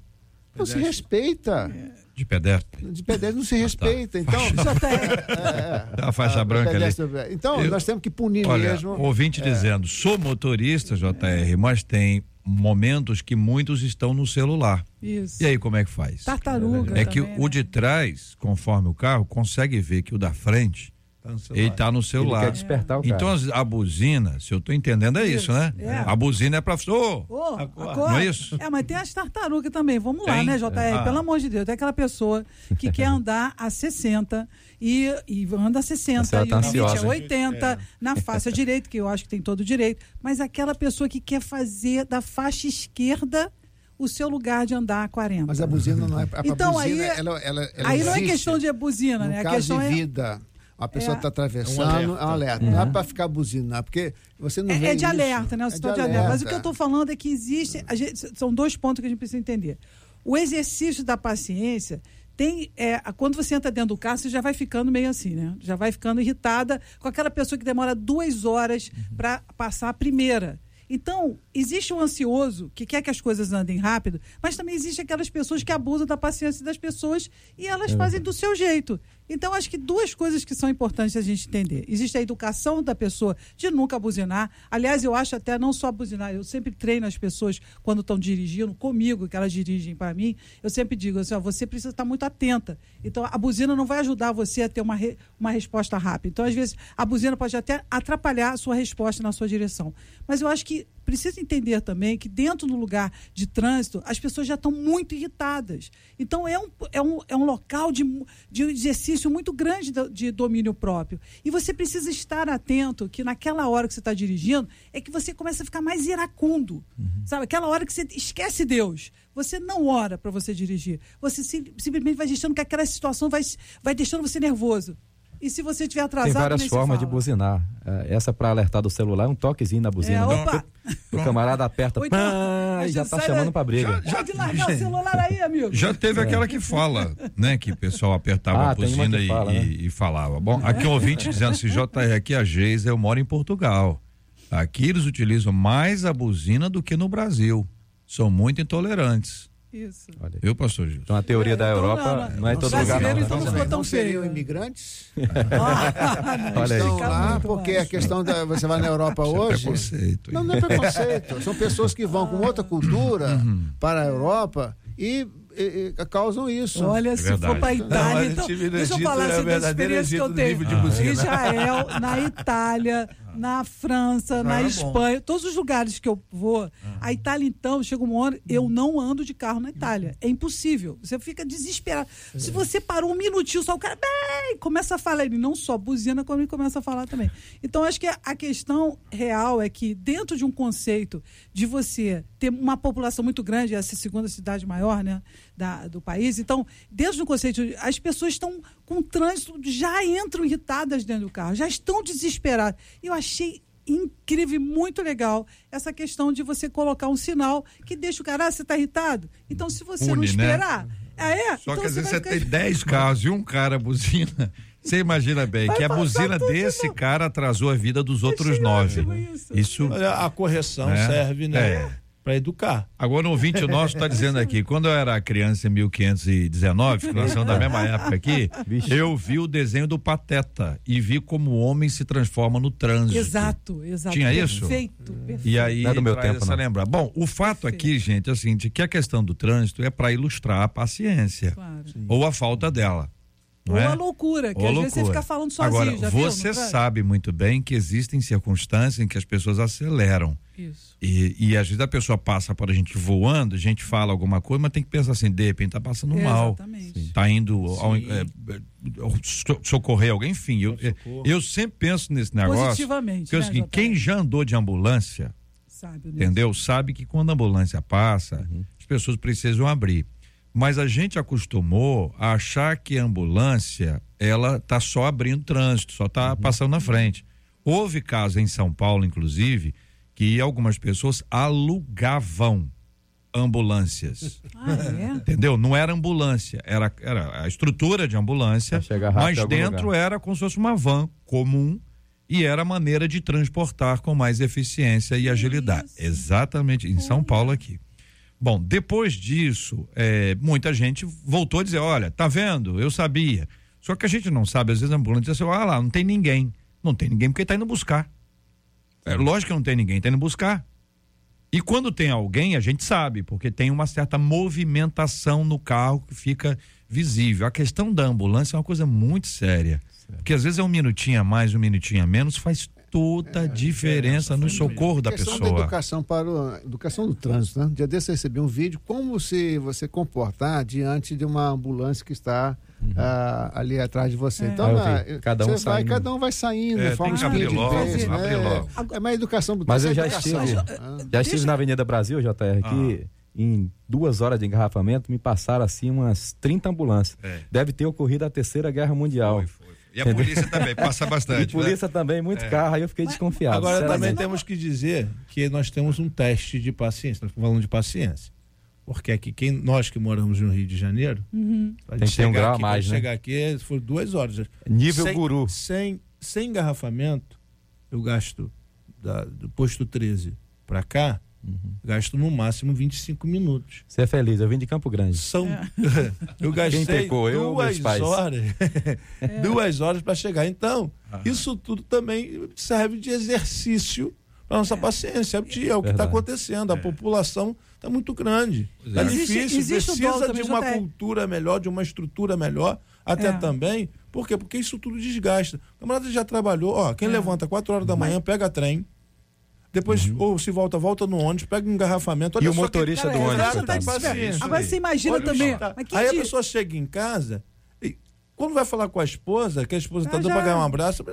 Não se respeita. De pedestre. De pedestre não se respeita. Então, é, é. Da faixa Ah, branca ali. pedestre- Então, Eu- nós temos que punir Olha, mesmo. ouvinte dizendo, sou motorista, JR, mas tem momentos que muitos estão no celular. Isso. E aí, como é que faz? Tartaruga. É que também, o né? de trás, conforme o carro, consegue ver que o da frente, Tá no celular. ele tá no Ele celular. quer despertar o cara. Então a buzina, se eu tô entendendo, é isso, né? É. A buzina é pra. Ô, Acorda. acorda. Não é isso? É, mas tem as tartarugas também. Vamos lá, Tem? né, JR? Ah. Pelo amor de Deus. Tem aquela pessoa que quer andar a 60 e, e anda a 60 Essa ela e tá o limite é hein? 80 na faixa direita, que eu acho que tem todo o direito. Mas aquela pessoa que quer fazer da faixa esquerda o seu lugar de andar a 40. Mas a buzina não é. A Então, buzina, aí- ela, ela, ela Aí não é questão de buzina, no né? A caso questão de é. A pessoa É. está atravessando, É um é alerta. um alerta. Não é para ficar buzinando, porque você não vê É, é de isso. alerta, né? O É de, alerta. Mas o que eu estou falando é que existe. a gente- são dois pontos que a gente precisa entender. O exercício da paciência tem. é, quando você entra dentro do carro, você já vai ficando meio assim, né? Já vai ficando irritada com aquela pessoa que demora duas horas para passar a primeira. Então, existe um ansioso que quer que as coisas andem rápido, mas também existe aquelas pessoas que abusam da paciência das pessoas e elas fazem do seu jeito. Então, acho que duas coisas que são importantes a gente entender. Existe a educação da pessoa de nunca buzinar. Aliás, eu acho até não só buzinar, eu sempre treino as pessoas quando estão dirigindo, comigo, que elas dirigem para mim, eu sempre digo assim, ó, você precisa estar muito atenta. Então, a buzina não vai ajudar você a ter uma, re- uma resposta rápida. Então, às vezes, a buzina pode até atrapalhar a sua resposta na sua direção. Mas eu acho que precisa entender também que dentro do lugar de trânsito, as pessoas já estão muito irritadas. Então, é um, é um, é um local de, de exercício muito grande de domínio próprio. E você precisa estar atento que naquela hora que você está dirigindo, é que você começa a ficar mais iracundo. Sabe? Aquela hora que você esquece Deus. Você não ora para você dirigir. Você sim- simplesmente vai deixando que aquela situação vai, vai deixando você nervoso. E se você estiver atrasado, Tem várias formas de buzinar. É, Essa para alertar do celular é um toquezinho na buzina. É, né? opa! O camarada aperta, Ou então, e já tá chamando da- pra briga. Pode largar o celular aí, amigo. Já teve aquela que fala, né? Que o pessoal apertava Ah, a buzina e, fala, né? e- e falava. Bom, aqui um ouvinte dizendo assim, JR, aqui a Geisa, eu moro em Portugal. Aqui eles utilizam mais a buzina do que no Brasil. São muito intolerantes. Isso. Olha aí. Viu, pastor Gilson? Então a teoria da Então, Europa não, não, é em não. todo lugar não. Brasileiro, né? então, não ficou tão Não seriam feio. imigrantes? Ah, <laughs> não, Olha aí. Estão fica lá porque baixo. a questão da. Você vai na Europa Isso é hoje. preconceito, Não, não é preconceito. São pessoas que vão com outra cultura para a Europa e, e- e causam isso. Olha, se verdade. for para Não, Itália, mas então, deixa eu falar é assim, experiência que eu tenho. de buzina. Israel, na Itália, na França, na é bom. Espanha, todos os lugares que eu vou. A Itália, então, chega uma hora, eu não ando de carro na Itália. É impossível. Você fica desesperado. Se você parou um minutinho, só o cara bem, começa a falar. Ele não só buzina, como ele começa a falar também. Então, acho que a questão real é que, dentro de um conceito de você ter uma população muito grande, essa segunda cidade maior né, da, do país, então, dentro do conceito, as pessoas estão com trânsito, já entram irritadas dentro do carro, já estão desesperadas. Eu achei incrível e muito legal essa questão de você colocar um sinal que deixa o cara, ah, você está irritado? Então, se você não Une, né? esperar. Ah, é? Só então que às vezes você ficar- tem 10 carros e um cara buzina. <laughs> Você imagina bem Vai que a buzina desse novo. cara atrasou a vida dos outros Achei nove. isso. Isso. A correção É. serve, né? É. Para educar. Agora, um ouvinte nosso está dizendo aqui: quando eu era criança em 1519, que nós somos da mesma época aqui, Vixe. eu vi o desenho do Pateta e vi como o homem se transforma no trânsito. Exato, exato. Tinha isso? Perfeito, perfeito. E aí Não é do meu tempo, essa não. lembra. Bom, o fato aqui, gente, é o seguinte, que a questão do trânsito é para ilustrar a paciência Claro. ou a falta dela. Não Ou é? a loucura, que Ou às a vezes você loucura. fica falando sozinho. Agora, já viu, você trânsito? sabe muito bem que existem circunstâncias em que as pessoas aceleram. Isso. E, e às vezes a pessoa passa por a gente voando, a gente fala alguma coisa, mas tem que pensar assim, de repente tá passando mal. Exatamente. Tá indo ao- é, é, so- socorrer alguém, enfim. Eu, eu sempre penso nesse negócio. Positivamente, Que é o né, seguinte, quem já andou de ambulância, Sabe, né? entendeu? Sabe que quando a ambulância passa, as pessoas precisam abrir. Mas a gente acostumou a achar que a ambulância, ela tá só abrindo trânsito, só tá passando na frente. Houve casos em São Paulo, inclusive, que algumas pessoas alugavam ambulâncias. Ah, é? Entendeu? Não era ambulância, era, era a estrutura de ambulância, mas dentro lugar. era como se fosse uma van comum e era a maneira de transportar com mais eficiência e agilidade. isso. Exatamente, em São Paulo aqui. Bom, depois disso, é, muita gente voltou a dizer: olha, tá vendo? Eu sabia. Só que a gente não sabe, às vezes a ambulância diz assim: ah lá, não tem ninguém. Não tem ninguém porque tá indo buscar. É lógico que não tem ninguém, tá indo buscar. E quando tem alguém, a gente sabe, porque tem uma certa movimentação no carro que fica visível. A questão da ambulância é uma coisa muito séria. Porque às vezes é um minutinho a mais, um minutinho a menos, faz toda a diferença no socorro da questão da pessoa. educação para o, educação do trânsito, né? Dia desse eu recebi um vídeo como se você comportar diante de uma ambulância que está ah, ali atrás de você. Então, Ah, ah. Cada um você vai, saindo. cada um vai saindo, É, forma tem que abrir speed logo, base, né? logo. É uma educação do Mas eu já é estive, educação. Ah. já estive na Avenida Brasil, JR, que em duas horas de engarrafamento me passaram assim umas 30 ambulâncias. É. Deve ter ocorrido a Terceira Guerra Mundial. Foi, foi. E a polícia também passa <laughs> E bastante. né? polícia também, muito carro, aí eu fiquei desconfiado. Agora também não- temos que dizer que nós temos um teste de paciência, nós estamos falando de paciência. Porque aqui, quem, nós que moramos no Rio de Janeiro, pra Tem gente que ter um chegar grau a aqui, mais, pra né? chegar aqui foi duas horas. Nível sem, guru. Sem, sem engarrafamento, eu gasto da- do posto 13 para cá, Uhum. gasto no máximo 25 minutos. Você é feliz, eu vim de Campo Grande. São. <laughs> eu gastei pecou, eu duas horas. duas horas para chegar. Então, Ah. isso tudo também serve de exercício para nossa paciência. É o que está acontecendo. A população está muito grande. Está é. Existe- difícil. existe dolo precisa de uma cultura melhor, de uma estrutura melhor, até É. também. Por quê? Porque isso tudo desgasta. O camarada já trabalhou. Ó, quem É. levanta 4 horas da manhã, pega trem. Depois, ou se volta, volta no ônibus, pega um engarrafamento. Olha E o só que- motorista Cara, do ônibus, coitado. tá. Agora você imagina Olha também. que Aí a pessoa chega em casa quando vai falar com a esposa, que a esposa tá Ah, dando pra ganhar um abraço,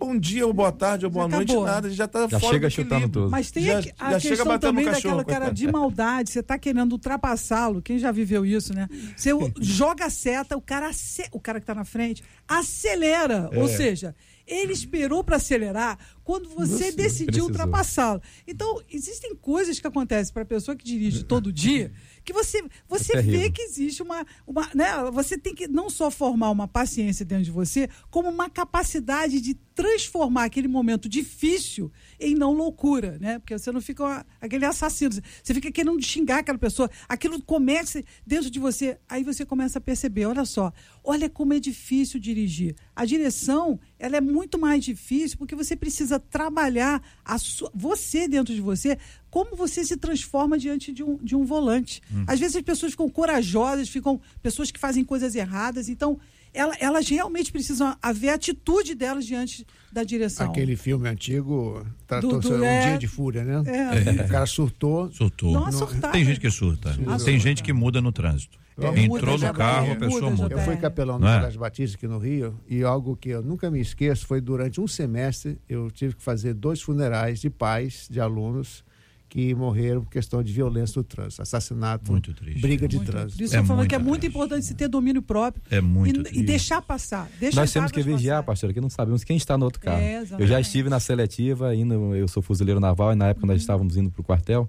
bom dia, ou boa tarde, ou boa Já noite, acabou. nada, já tá Já fora chega do chutando tudo. Mas tem Já- a, a já chega questão batendo também daquela cara de maldade, você tá querendo ultrapassá-lo, quem já viveu isso, né? Você <laughs> joga a seta, o cara, o cara que tá na frente acelera, É. ou seja, ele esperou para acelerar quando você decidiu precisou. ultrapassá-lo. Então, existem coisas que acontecem para a pessoa que dirige todo dia que você, você É vê que existe uma, uma. Né, você tem que não só formar uma paciência dentro de você, como uma capacidade de transformar aquele momento difícil em não loucura, né? Porque você não fica uma- aquele assassino. Você fica querendo xingar aquela pessoa. Aquilo começa dentro de você. Aí você começa a perceber: olha só, olha como é difícil dirigir. A direção, ela é muito mais difícil porque você precisa trabalhar a sua, você dentro de você, como você se transforma diante de um, de um volante. Às vezes as pessoas ficam corajosas, ficam pessoas que fazem coisas erradas. Então, ela- elas realmente precisam haver atitude delas diante da direção. Aquele filme antigo tratou Do- do- um é. dia de fúria, né? É. O cara surtou. Surtou. Não, surtar, Tem né? gente que surta. Surta. Tem gente que muda no trânsito. É, Entrou no carro, a pessoa muda. Eu fui É. capelão no é? Colégio Batista aqui no Rio e algo que eu nunca me esqueço foi durante um semestre eu tive que fazer dois funerais de pais de alunos que morreram por questão de violência no trânsito, assassinato, Muito triste. briga de Muito. trânsito. Por isso É eu falando muito que é muito triste. importante se ter domínio próprio É muito e, e deixar passar. Deixa Nós temos que vigiar, passarem. pastor, que não sabemos quem está no outro carro. É, eu já estive na seletiva, indo, eu sou fuzileiro naval, e na época Uhum. nós estávamos indo para o quartel,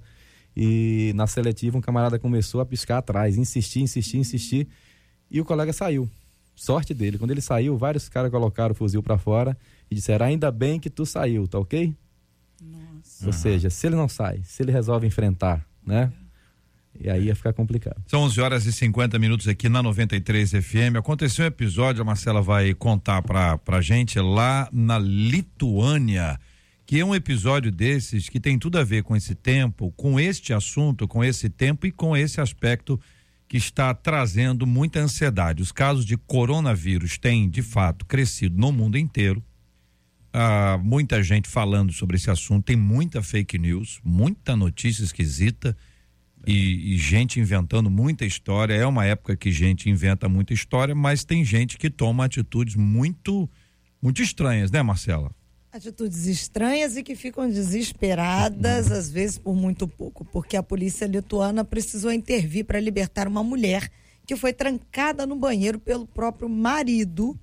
e na seletiva um camarada começou a piscar atrás, insistir, insistir, insistir, e o colega saiu. sorte dele. Quando ele saiu, vários caras colocaram o fuzil para fora e disseram: ainda bem que tu saiu, tá ok? Nossa. Ou seja, se ele não sai, se ele resolve enfrentar, né? E aí ia ficar complicado. São 11 horas e 50 minutos aqui na 93 FM. Aconteceu um episódio, a Marcela vai contar pra, pra gente lá na Lituânia, que é um episódio desses que tem tudo a ver com esse tempo, com este assunto, com esse tempo e com esse aspecto que está trazendo muita ansiedade. Os casos de coronavírus têm, de fato, crescido no mundo inteiro. Ah, muita gente falando sobre esse assunto, tem muita fake news, muita notícia esquisita e, e, gente inventando muita história. É uma época que gente inventa muita história, mas tem gente que toma atitudes muito, muito estranhas, né, Marcela? Atitudes estranhas e que ficam desesperadas, às vezes por muito pouco, porque a polícia lituana precisou intervir para libertar uma mulher que foi trancada no banheiro pelo próprio marido,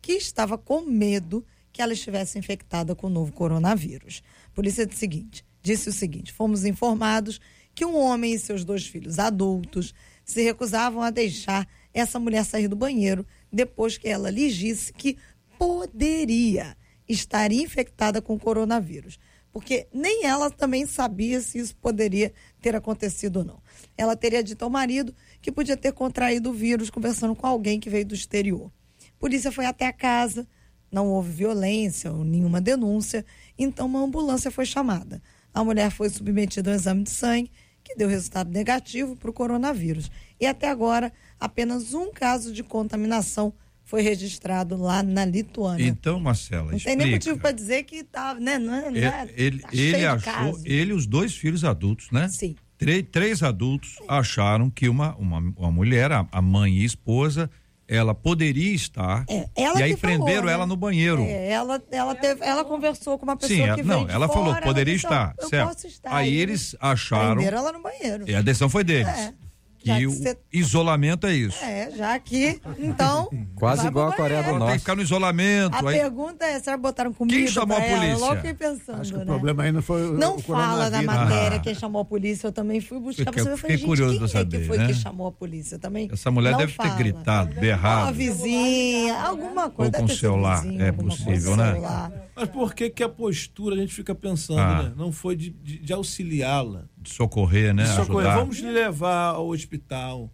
que estava com medo que ela estivesse infectada com o novo coronavírus. A polícia disse o seguinte, disse o seguinte: fomos informados que um homem e seus dois filhos adultos se recusavam a deixar essa mulher sair do banheiro depois que ela lhes disse que poderia estar infectada com coronavírus. Porque nem ela também sabia se isso poderia ter acontecido ou não. Ela teria dito ao marido que podia ter contraído o vírus conversando com alguém que veio do exterior. Polícia foi até a casa, não houve violência ou nenhuma denúncia, então uma ambulância foi chamada. A mulher foi submetida ao exame de sangue, que deu resultado negativo para o coronavírus. E até agora, apenas um caso de contaminação foi registrado lá na Lituânia. Então, Marcela, não explica. tem nem motivo para dizer que tá, né, não é, ele, é, ele, tá ele achou, ele e os dois filhos adultos, né? Sim. Três, três adultos acharam que uma, uma, uma mulher, a, a mãe e a esposa, ela poderia estar. É, ela e aí que falou, prenderam né? ela no banheiro. É, ela, ela, teve, ela conversou com uma pessoa Sim, que ela, veio não, ela falou fora, que poderia ó, estar, eu certo? posso estar. Aí eles acharam, Prenderam ela no banheiro. e a decisão foi deles, É. Já que que o cê- isolamento é isso. É, já que, então... Quase igual a Coreia do. Ela tem que Norte. ficar no isolamento. A aí, pergunta é, será que botaram comida Quem chamou pra a ela? polícia? Eu Logo fiquei pensando, Acho que né? o problema aí não foi o, Não o fala na matéria Ah. quem chamou a polícia, eu também fui buscar pra saber. Eu fiquei curioso quem pra é saber, que foi né? que chamou a polícia também? Essa mulher Não deve fala. ter gritado, Uma berrado. vizinha, alguma coisa. Ou com celular, vizinha, é possível, né? celular. Mas por que que a postura a gente fica pensando, Ah. né? Não foi de, de, de auxiliá-la. Socorrer, né? De socorrer. Ajudar. Vamos lhe levar ao hospital.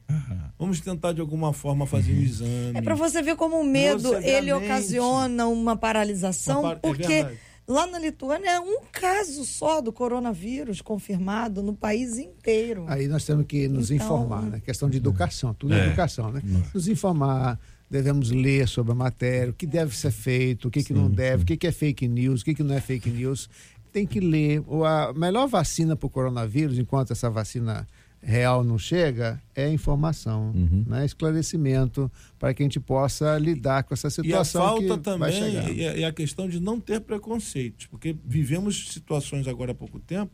Vamos tentar de alguma forma fazer um exame. É pra você ver como o medo, Você vê a ele ocasiona uma paralisação, Uma par- é porque verdade. lá na Lituânia é um caso só do coronavírus confirmado no país inteiro. Aí nós temos que nos Então- informar, né? Questão de educação, tudo é, É. educação, né? Nos informar, devemos ler sobre a matéria, o que deve ser feito, o que, que não deve, o que, que é fake news, o que, que não é fake news. Tem que ler. A melhor vacina para o coronavírus, enquanto essa vacina real não chega, é informação, né? esclarecimento, para que a gente possa lidar com essa E a situação falta também é, é a questão de não ter preconceitos, porque vivemos situações agora há pouco tempo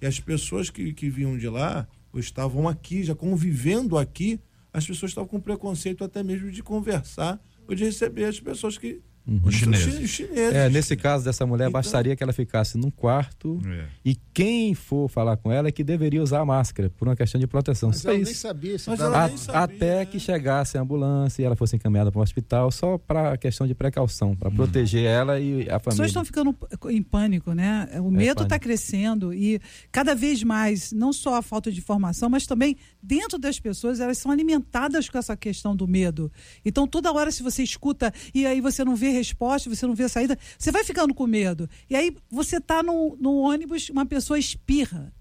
e as pessoas que, que vinham de lá ou estavam aqui, já convivendo aqui, as pessoas estavam com preconceito até mesmo de conversar ou de receber as pessoas que. Os chineses. chi- chineses. É, nesse caso dessa mulher, Então- bastaria que ela ficasse num quarto É. e quem for falar com ela é que deveria usar a máscara, por uma questão de proteção. Mas Só eu nem isso. sabia se Mas ela A- nem sabia, até né? que chegasse a ambulância e ela fosse encaminhada para o hospital, só para questão de precaução, para proteger ela e a As pessoas família. estão ficando em pânico, né? O medo está pânico. crescendo e cada vez mais, não só a falta de informação, mas também dentro das pessoas, elas são alimentadas com essa questão do medo. Então, toda hora, se você escuta e aí você não vê resposta, você não vê saída, você vai ficando com medo. E aí você está no, no ônibus, uma pessoa espirra.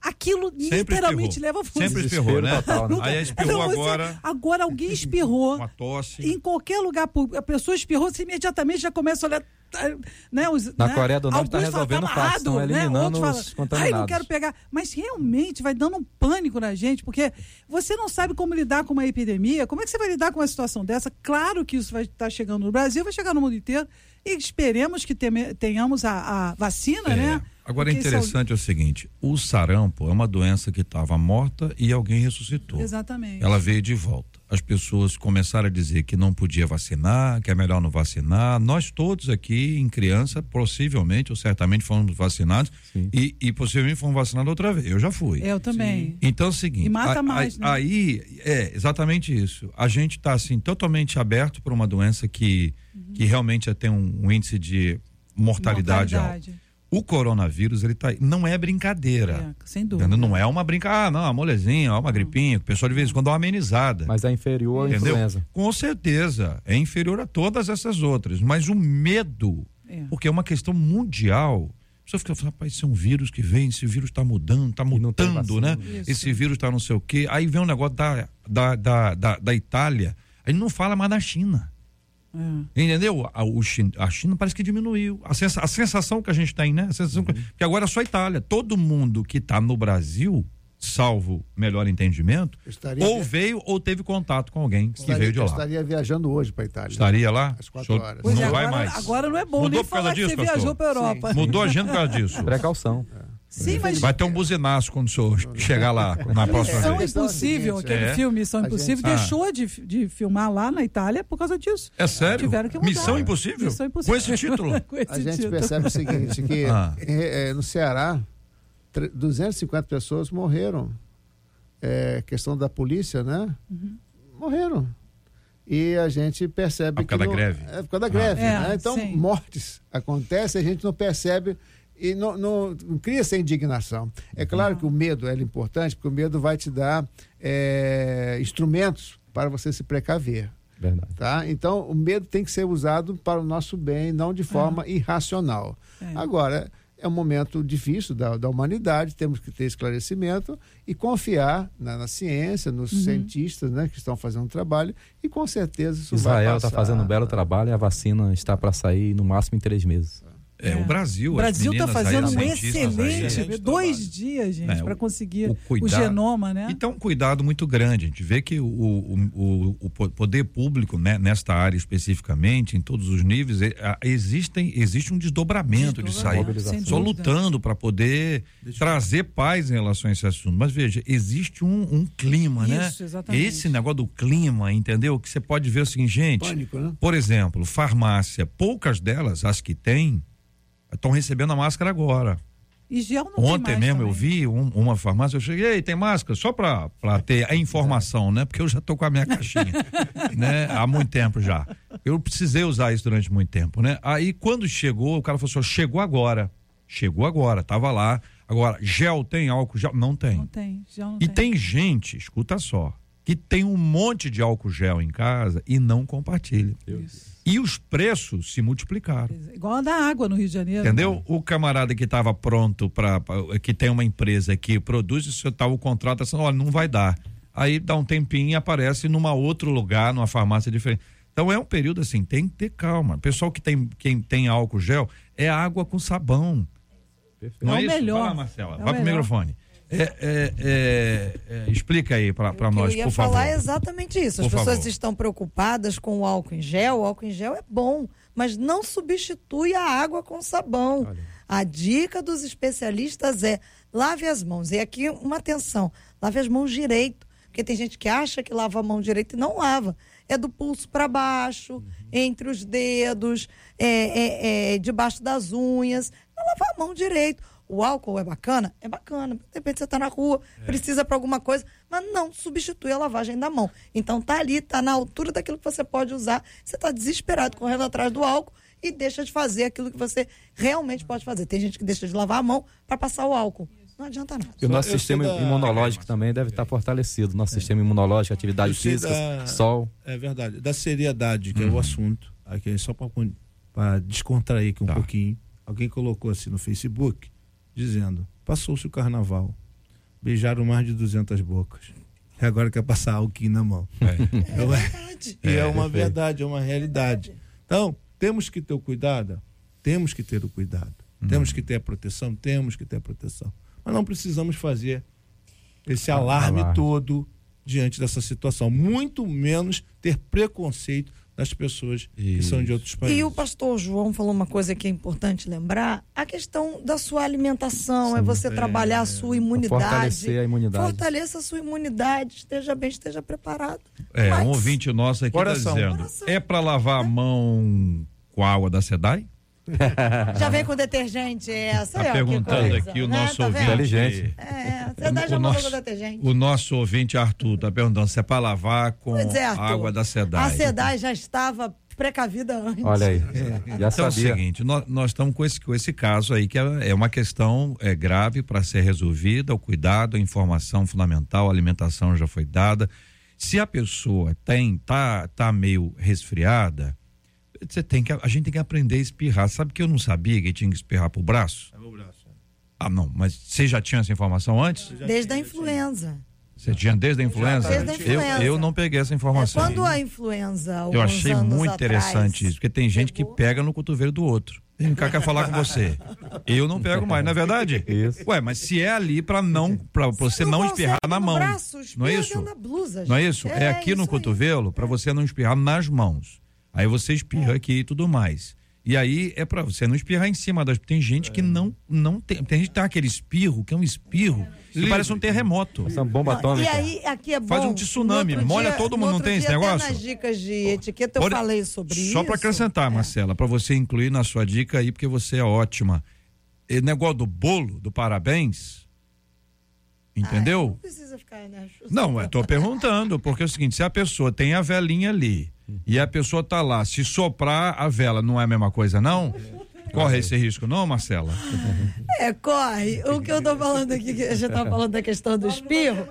Aquilo Sempre literalmente espirrou. leva você. Sempre espirrou, né? Total, né? Aí espirrou Então, você- agora, Agora alguém <laughs> espirrou. uma tosse. Em qualquer lugar público, a pessoa espirrou, você imediatamente já começa a olhar. Tá, Né, os, Na né? Coreia do Norte tá Alguns falam, resolvendo amarrado, fácil, estão né? eliminando Outros os falam, Ai, não contaminados." quero pegar. Mas realmente vai dando um pânico na gente, porque você não sabe como lidar com uma epidemia. Como é que você vai lidar com uma situação dessa? Claro que isso vai estar chegando no Brasil, vai chegar no mundo inteiro. E esperemos que tenhamos a, a vacina, É. né? Agora é Porque isso interessante é o seguinte: o sarampo é uma doença que estava morta e alguém ressuscitou. Exatamente. Ela veio de volta. As pessoas começaram a dizer que não podia vacinar, que é melhor não vacinar. Nós todos aqui, em criança, possivelmente ou certamente fomos vacinados e, e possivelmente fomos vacinados outra vez. Eu já fui. Eu também. Então é o seguinte. E mata a- mais, a- né? Aí, é, exatamente isso. A gente está assim, totalmente aberto para uma doença que, que realmente tem um, um índice de mortalidade, alto. O coronavírus, ele tá aí. Não é brincadeira. É, sem dúvida. Entendeu? Não é uma brincadeira, ah, não, uma molezinha, uma gripinha, que o pessoal de vez em quando dá uma amenizada. Mas é inferior à Entendeu? influenza. Com certeza. É inferior a todas essas outras. Mas o medo, É. porque é uma questão mundial. A pessoa fica falando, rapaz, isso é um vírus que vem, esse vírus está mudando, está mutando, né? Isso. Esse vírus está não sei o quê. Aí vem um negócio da, da, da, da, da Itália. Aí não fala mais da China. É. Entendeu? A, o China, a China parece que diminuiu. A, sensa- a sensação que a gente tem, né? A sensação que, que agora é só Itália. Todo mundo que está no Brasil, salvo melhor entendimento, Estaria- ou veio ou teve contato com alguém que Estaria, veio de lá. estaria viajando hoje para a Itália. Estaria lá? Às quatro horas. Pois não é, vai agora, mais. agora não é bom Mudou nem por causa falar que disso, você pastor? viajou para Europa. Mudou a agenda por causa disso. <laughs> Precaução. Sim, mas Vai ter um buzinaço quando o senhor chegar lá na próxima Missão vez. é Impossível, aquele é. filme Missão Impossível, gente- Ah. deixou de, de filmar lá na Itália por causa disso. É sério? Tiveram que mudar. Missão Impossível? Missão Impossível. Com esse título? <laughs> Com esse A gente título. percebe o seguinte, que Ah. é, é, no Ceará, tre- 250 pessoas morreram. É, questão da polícia, né? Uhum. Morreram. E a gente percebe Ah, por causa que da não- greve. É por causa da greve. É, né? Então, sim. mortes acontecem, a gente não percebe e não, não- não cria essa indignação. É claro que o medo é importante, porque o medo vai te dar é, instrumentos para você se precaver. Verdade. Tá? Então, o medo tem que ser usado para o nosso bem, não de forma irracional. É. Agora, é um momento difícil da, da humanidade, temos que ter esclarecimento e confiar na, na ciência, nos Uhum. cientistas né, que estão fazendo o trabalho, e com certeza isso vai Israel está fazendo um belo trabalho e a vacina está para sair no máximo em três meses. É, o Brasil. O as Brasil está fazendo um aí, excelente, né? dois dias, gente, É, para o- conseguir o o, cuidado- genoma, né? Então, um cuidado muito grande. A gente vê que o, o, o, o po- poder público, né, nesta área especificamente, em todos os níveis, é, existem, existe um desdobramento. Desdobramento, sem Só dúvida. lutando para poder trazer paz em relação a esse assunto. Mas veja, existe um, um clima, né? Isso, exatamente. Esse negócio do clima, entendeu? Que você pode ver o seguinte, gente. Pânico, né? Por exemplo, farmácia, poucas delas, as que têm, estão recebendo a máscara agora. E gel não tem Ontem mais mesmo eu também. vi um- uma farmácia, eu cheguei, tem máscara, só para ter a informação, né? Porque eu já tô com a minha caixinha, <laughs> né? Há muito tempo já. Eu precisei usar isso durante muito tempo, né? Aí quando chegou, o cara falou assim, chegou agora. Chegou agora, tava lá. Agora, gel tem álcool gel? Não tem. Não tem, gel não E tem. tem gente, escuta só, que tem um monte de álcool gel em casa e não compartilha. E os preços se multiplicaram. Igual a da água no Rio de Janeiro. Entendeu? O camarada que estava pronto para que tem uma empresa que produz, se tá o contrato, assim, olha, não vai dar. Aí dá um tempinho e aparece numa outro lugar, numa farmácia diferente. Então é um período assim, tem que ter calma. Pessoal que tem quem tem álcool gel é água com sabão. Perfeito. Não É é, o isso? melhor. Vai lá, Marcela. É o vai pro melhor. microfone. É, é, é, é, explica aí para nós, eu ia por falar favor. é exatamente isso. As Por pessoas favor. estão preocupadas com o álcool em gel. O álcool em gel é bom, mas não substitui a água com sabão. A dica dos especialistas é lave as mãos. E aqui uma atenção, lave as mãos direito, porque tem gente que acha que lava a mão direito e não lava. É do pulso para baixo, entre os dedos, é, é- debaixo das unhas. Não lavar a mão direito. O álcool é bacana? É bacana. De repente você está na rua, precisa para alguma coisa, mas não substitui a lavagem da mão. Então tá ali, tá na altura daquilo que você pode usar. Você está desesperado correndo atrás do álcool e deixa de fazer aquilo que você realmente pode fazer. Tem gente que deixa de lavar a mão para passar o álcool. Não adianta nada. E o nosso Eu sistema da- imunológico também deve estar fortalecido. Nosso sistema imunológico, atividade física, da- sol. É verdade. Da seriedade, que é Uhum. o assunto. Aqui, só para descontrair aqui um Tá. pouquinho. Alguém colocou assim no Facebook, dizendo: passou-se o carnaval. Beijaram mais de 200 bocas. E agora quer passar alquim na mão. É. Não é? E é, uma perfeito. verdade, é uma realidade. Então, temos que ter o cuidado? Temos que ter o cuidado. Uhum. Temos que ter a proteção? Temos que ter a proteção. Mas não precisamos fazer esse alarme alarme. todo diante dessa situação. Muito menos ter preconceito das pessoas que são de outros países. E o pastor João falou uma coisa que é importante lembrar: a questão da sua alimentação, é você trabalhar a sua imunidade. Fortalecer a imunidade. Fortaleça a sua imunidade, esteja bem, esteja preparado. É, Mas- um ouvinte nosso aqui está dizendo: Coração. é para lavar a mão com a água da SEDAI? <laughs> Já vem com detergente essa, Tá é, perguntando coisa, aqui o né? nosso Tá ouvinte. Inteligente. É, você O já mandou nosso- com detergente. O nosso ouvinte Arthur tá perguntando se é para lavar com é, água da SEDAI. A SEDAI já estava precavida antes. Olha aí. Já Então é o sabia. seguinte, nós, nós estamos com esse, com esse caso aí, que é, é uma questão é, grave para ser resolvida, o cuidado, a informação fundamental, a alimentação já foi dada. Se a pessoa tem, tá, tá meio resfriada, você tem que, a gente tem que aprender a espirrar. Sabe que eu não sabia que tinha que espirrar pro braço? Ah, não, mas você já tinha essa informação antes? Desde a influenza. Você tinha desde a influenza? Desde a Eu, influenza. eu não peguei essa É, informação. quando a influenza. Eu achei anos muito atrás, interessante isso, porque tem gente que pegou- pega no cotovelo do outro. Vem cá, quer falar com você. Eu não pego mais, não é verdade? Isso. Ué, mas se é ali pra não, para você não, consegue espirrar na mão. braço, não é isso? blusa, Não é isso? É, aqui no cotovelo pra você não espirrar nas mãos. Aí você espirra aqui e tudo mais. E aí é pra você não espirrar em cima das. Tem gente que não não tem, tem gente que tem aquele espirro que é um espirro que parece um terremoto. Essa bomba Não, atômica. E aí, aqui é bom. Faz um tsunami, molha dia- todo mundo, não tem esse negócio? nas dicas de etiqueta eu Olha, falei sobre isso. Só para acrescentar, Marcela, para você incluir na sua dica aí, porque você é ótima. E negócio do bolo, do parabéns. Entendeu? Não precisa ficar, né? Não, eu tô perguntando, porque é o seguinte, se a pessoa tem a velinha ali e a pessoa tá lá, se soprar a vela não é a mesma coisa, não? Corre esse risco, não, Marcela? É, corre. O que eu tô falando aqui, que a gente tá falando da questão do espirro,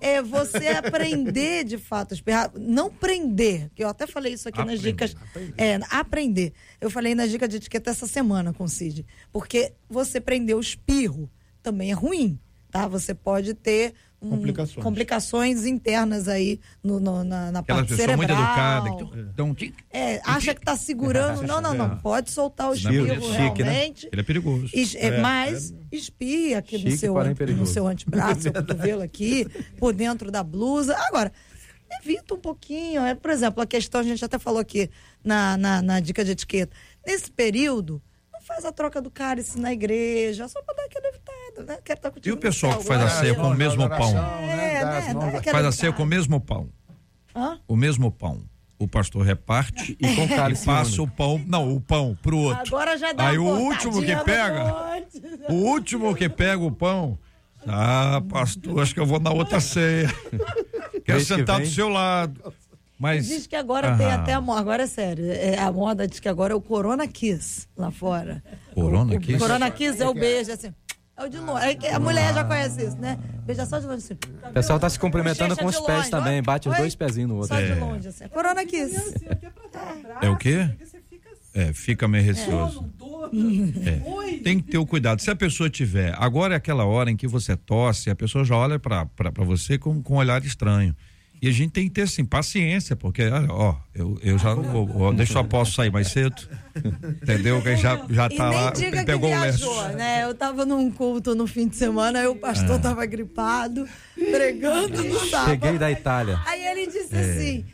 é você aprender de fato a espirrar. Não prender, que eu até falei isso aqui nas Aprender, dicas. É, aprender. Eu falei nas dicas de etiqueta essa semana com o Cid. Porque você prender o espirro também é ruim, tá? Você pode ter Complicações. complicações internas aí no, no- na, na Aquela parte pessoa cerebral. muito educada. que tão- tão- É, acha que tá segurando. Não, não, não. Pode soltar o é espirro né? realmente. Ele é perigoso. Es- é, mas espia aqui no seu, no seu antebraço, <laughs> seu cotovelo aqui, por dentro da blusa. Agora, evita um pouquinho. É, por exemplo, a questão, a gente até falou aqui na, na, na dica de etiqueta. Nesse período, faz a troca do cálice na igreja, só para dar aquela evitada, né? Quero estar E contigo o no pessoal que faz a agora. ceia com o mesmo pão? É, né? a- aquela Faz a ceia com o mesmo pão. Hã? O mesmo pão. O pastor reparte E <laughs> com e cálice passa o pão, não, o pão pro outro. Agora já dá Aí o último que pega, o último que pega o pão, ah, pastor, acho que eu vou na outra ceia. <laughs> Quero Mês que sentar do seu lado. Mas Diz que agora tem Aham. até a moda, agora é sério, é, a moda diz que agora é o Corona Kiss lá fora. Corona o, Kiss? O Corona Kiss é o beijo, assim. É o de longe. É A mulher já conhece isso, né? Beija só de longe assim. O pessoal tá se cumprimentando com os pés longe. também, bate os Oi? dois pezinhos no outro. Só de É. longe, assim. Corona Kiss. é o quê? É, fica meio receoso. É. Tem que ter o cuidado. Se a pessoa tiver, agora é aquela hora em que você tosse, a pessoa já olha pra você com, com um olhar estranho. E a gente tem que ter, assim, paciência, porque, olha, ó, eu, eu já não vou, ó, deixa eu posso sair mais cedo. Entendeu? Que já, já E tá nem lá, diga que pegou o lenço. viajou, né? Eu tava num culto no fim de semana, aí o pastor tava gripado, pregando no sábado. Cheguei da Itália. Aí ele disse assim.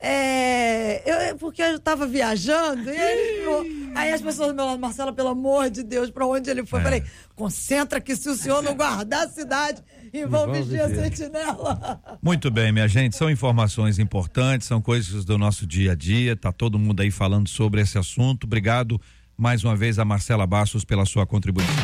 É, eu, porque eu tava viajando, e ele ficou- aí as pessoas do meu lado, Marcela, pelo amor de Deus, pra onde ele foi? Eu Falei, concentra que se o senhor não guardar a cidade, e vão vestir a sentinela. Muito bem, minha gente, são informações importantes, são coisas do nosso dia a dia, tá todo mundo aí falando sobre esse assunto. Obrigado mais uma vez a Marcela Bastos pela sua contribuição.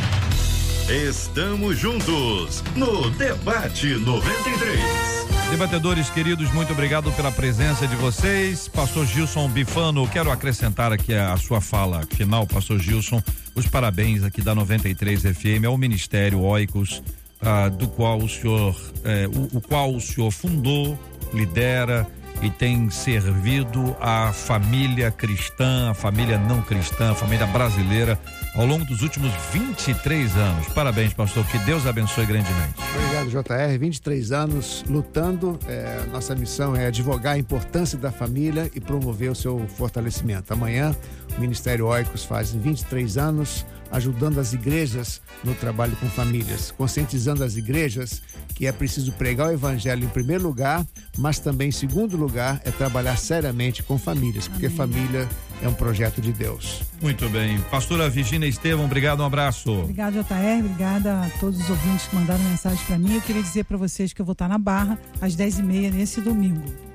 Estamos juntos no Debate 93. Debatedores queridos, muito obrigado pela presença de vocês. Pastor Gilson Bifano, quero acrescentar aqui a, a sua fala final, Pastor Gilson, os parabéns aqui da 93 FM ao Ministério Oicos, ah, do qual o senhor, eh, o, o qual o senhor fundou, lidera e tem servido a família cristã, a família não cristã, a família brasileira ao longo dos últimos 23 anos. Parabéns, pastor, que Deus abençoe grandemente. Obrigado, JR. 23 anos lutando. É, nossa missão é advogar a importância da família e promover o seu fortalecimento. Amanhã, o Ministério Oicos faz 23 anos. Ajudando as igrejas no trabalho com famílias, conscientizando as igrejas que é preciso pregar o evangelho em primeiro lugar, mas também em segundo lugar é trabalhar seriamente com famílias, porque Amém. família é um projeto de Deus. Muito bem. Pastora Virginia Estevam, obrigado, um abraço. Obrigado, JR, obrigada a todos os ouvintes que mandaram mensagem para mim. Eu queria dizer para vocês que eu vou estar na Barra às 10h30 nesse domingo.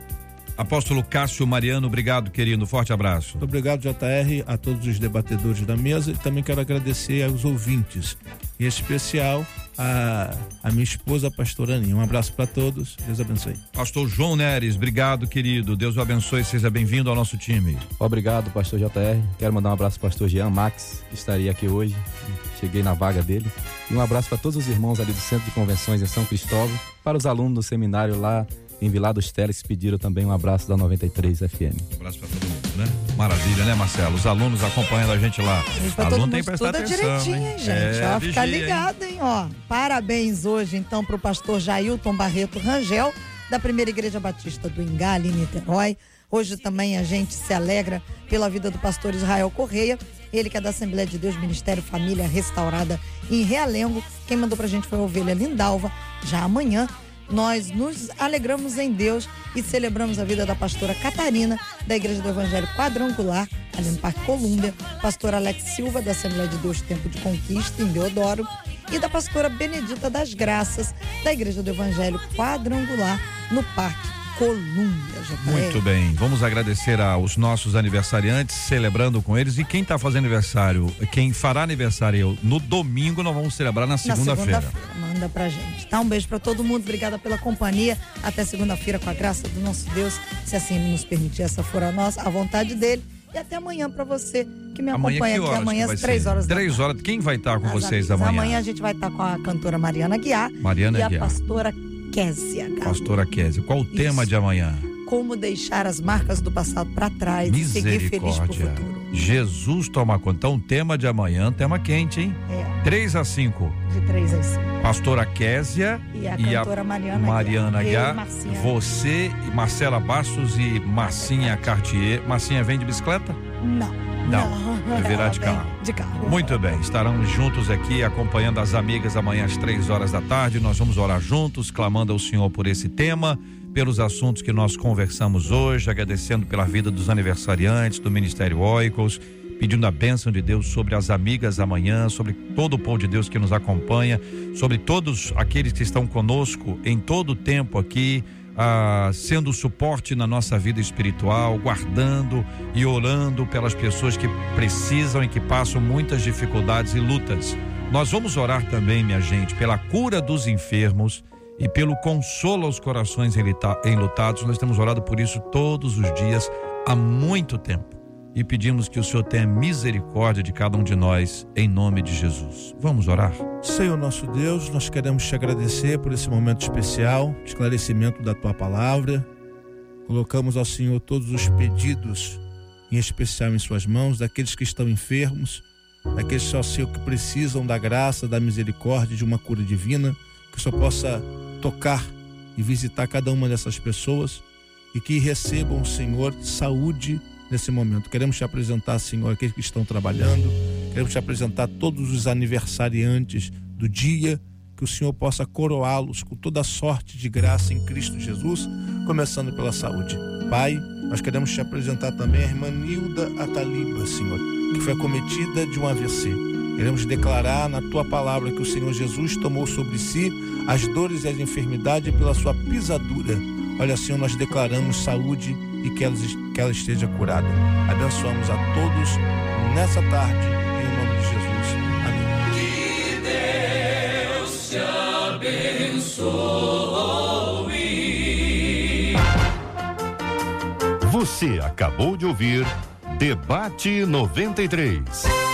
Apóstolo Cássio Mariano, obrigado, querido. Forte abraço. Muito obrigado, JR, a todos os debatedores da mesa e também quero agradecer aos ouvintes, em especial a, a minha esposa, a pastora Aninha. Um abraço para todos. Deus abençoe. Pastor João Neres, obrigado, querido. Deus o abençoe. Seja bem-vindo ao nosso time. Obrigado, pastor JR. Quero mandar um abraço para o pastor Jean Max, que estaria aqui hoje. Cheguei na vaga dele. E um abraço para todos os irmãos ali do Centro de Convenções em São Cristóvão, para os alunos do seminário lá em Vilar dos Teles pediram também um abraço da 93 FM. Um abraço para todo mundo, né? Maravilha, né, Marcelo? Os alunos acompanhando a gente lá. Gente, Aluno tem que prestar atenção, direitinho, hein, gente? É, ó, fica ligado, hein? Ó, parabéns hoje, então, para o pastor Jailton Barreto Rangel, da Primeira Igreja Batista do em Niterói. Hoje também a gente se alegra pela vida do pastor Israel Correia, ele que é da Assembleia de Deus, Ministério Família Restaurada em Realengo. Quem mandou pra gente foi a ovelha Lindalva. Já amanhã nós nos alegramos em Deus e celebramos a vida da pastora Catarina, da Igreja do Evangelho Quadrangular, ali no Parque Colúmbia, pastor Alex Silva, da Assembleia de Deus Tempo de Conquista, em Deodoro, e da pastora Benedita das Graças, da Igreja do Evangelho Quadrangular, no Parque Colômbia, Muito bem, vamos agradecer aos nossos aniversariantes, celebrando com eles. E quem está fazendo aniversário, quem fará aniversário no domingo, nós vamos celebrar na segunda-feira. Segunda manda pra gente. Tá? Um beijo para todo mundo, obrigada pela companhia. Até segunda-feira, com a graça do nosso Deus, se assim nos permitir, essa for a nossa, a vontade dele. E até amanhã para você que me amanhã, acompanha aqui amanhã às três horas da Três horas. Quem vai estar com As vocês amanhã? Amanhã a gente vai estar com a cantora Mariana Guiar Mariana e a pastora Késia. Pastora Késia, qual o Isso. tema de amanhã? Como deixar as marcas do passado para trás e seguir feliz pro futuro. Jesus toma conta. Então, tema de amanhã, tema quente, hein? É. 3 a 5. De 3 a 5. Pastora Késia e a e cantora a Mariana, Mariana Gá. Você, Marcela Bastos e Marcinha Cartier. Marcinha vem de bicicleta? Não. Não, vai virar de carro. De carro. Muito bem, estarão juntos aqui acompanhando as amigas amanhã às três horas da tarde. Nós vamos orar juntos, clamando ao Senhor por esse tema, pelos assuntos que nós conversamos hoje, agradecendo pela vida dos aniversariantes do Ministério Oicos, pedindo a bênção de Deus sobre as amigas amanhã, sobre todo o povo de Deus que nos acompanha, sobre todos aqueles que estão conosco em todo o tempo aqui ah, sendo suporte na nossa vida espiritual, guardando e orando pelas pessoas que precisam e que passam muitas dificuldades e lutas. Nós vamos orar também, minha gente, pela cura dos enfermos e pelo consolo aos corações enlutados. Nós temos orado por isso todos os dias há muito tempo e pedimos que o Senhor tenha misericórdia de cada um de nós, em nome de Jesus. Vamos orar? Senhor nosso Deus, nós queremos te agradecer por esse momento especial, esclarecimento da tua palavra. Colocamos ao Senhor todos os pedidos, em especial em Suas mãos, daqueles que estão enfermos, daqueles só Senhor que precisam da graça, da misericórdia, de uma cura divina, que o Senhor possa tocar e visitar cada uma dessas pessoas e que recebam, Senhor, saúde nesse momento. Queremos te apresentar, Senhor, aqueles que estão trabalhando, queremos te apresentar todos os aniversariantes do dia, que o Senhor possa coroá-los com toda sorte de graça em Cristo Jesus, começando pela saúde. Pai, nós queremos te apresentar também a irmã Nilda Ataliba, Senhor, que foi acometida de um AVC. Queremos declarar na tua palavra que o Senhor Jesus tomou sobre si as dores e as enfermidades pela sua pisadura. Olha, Senhor, nós declaramos saúde e que ela, que ela esteja curada. Abençoamos a todos nessa tarde, em nome de Jesus. Amém. Que Deus te abençoe. Você acabou de ouvir Debate 93.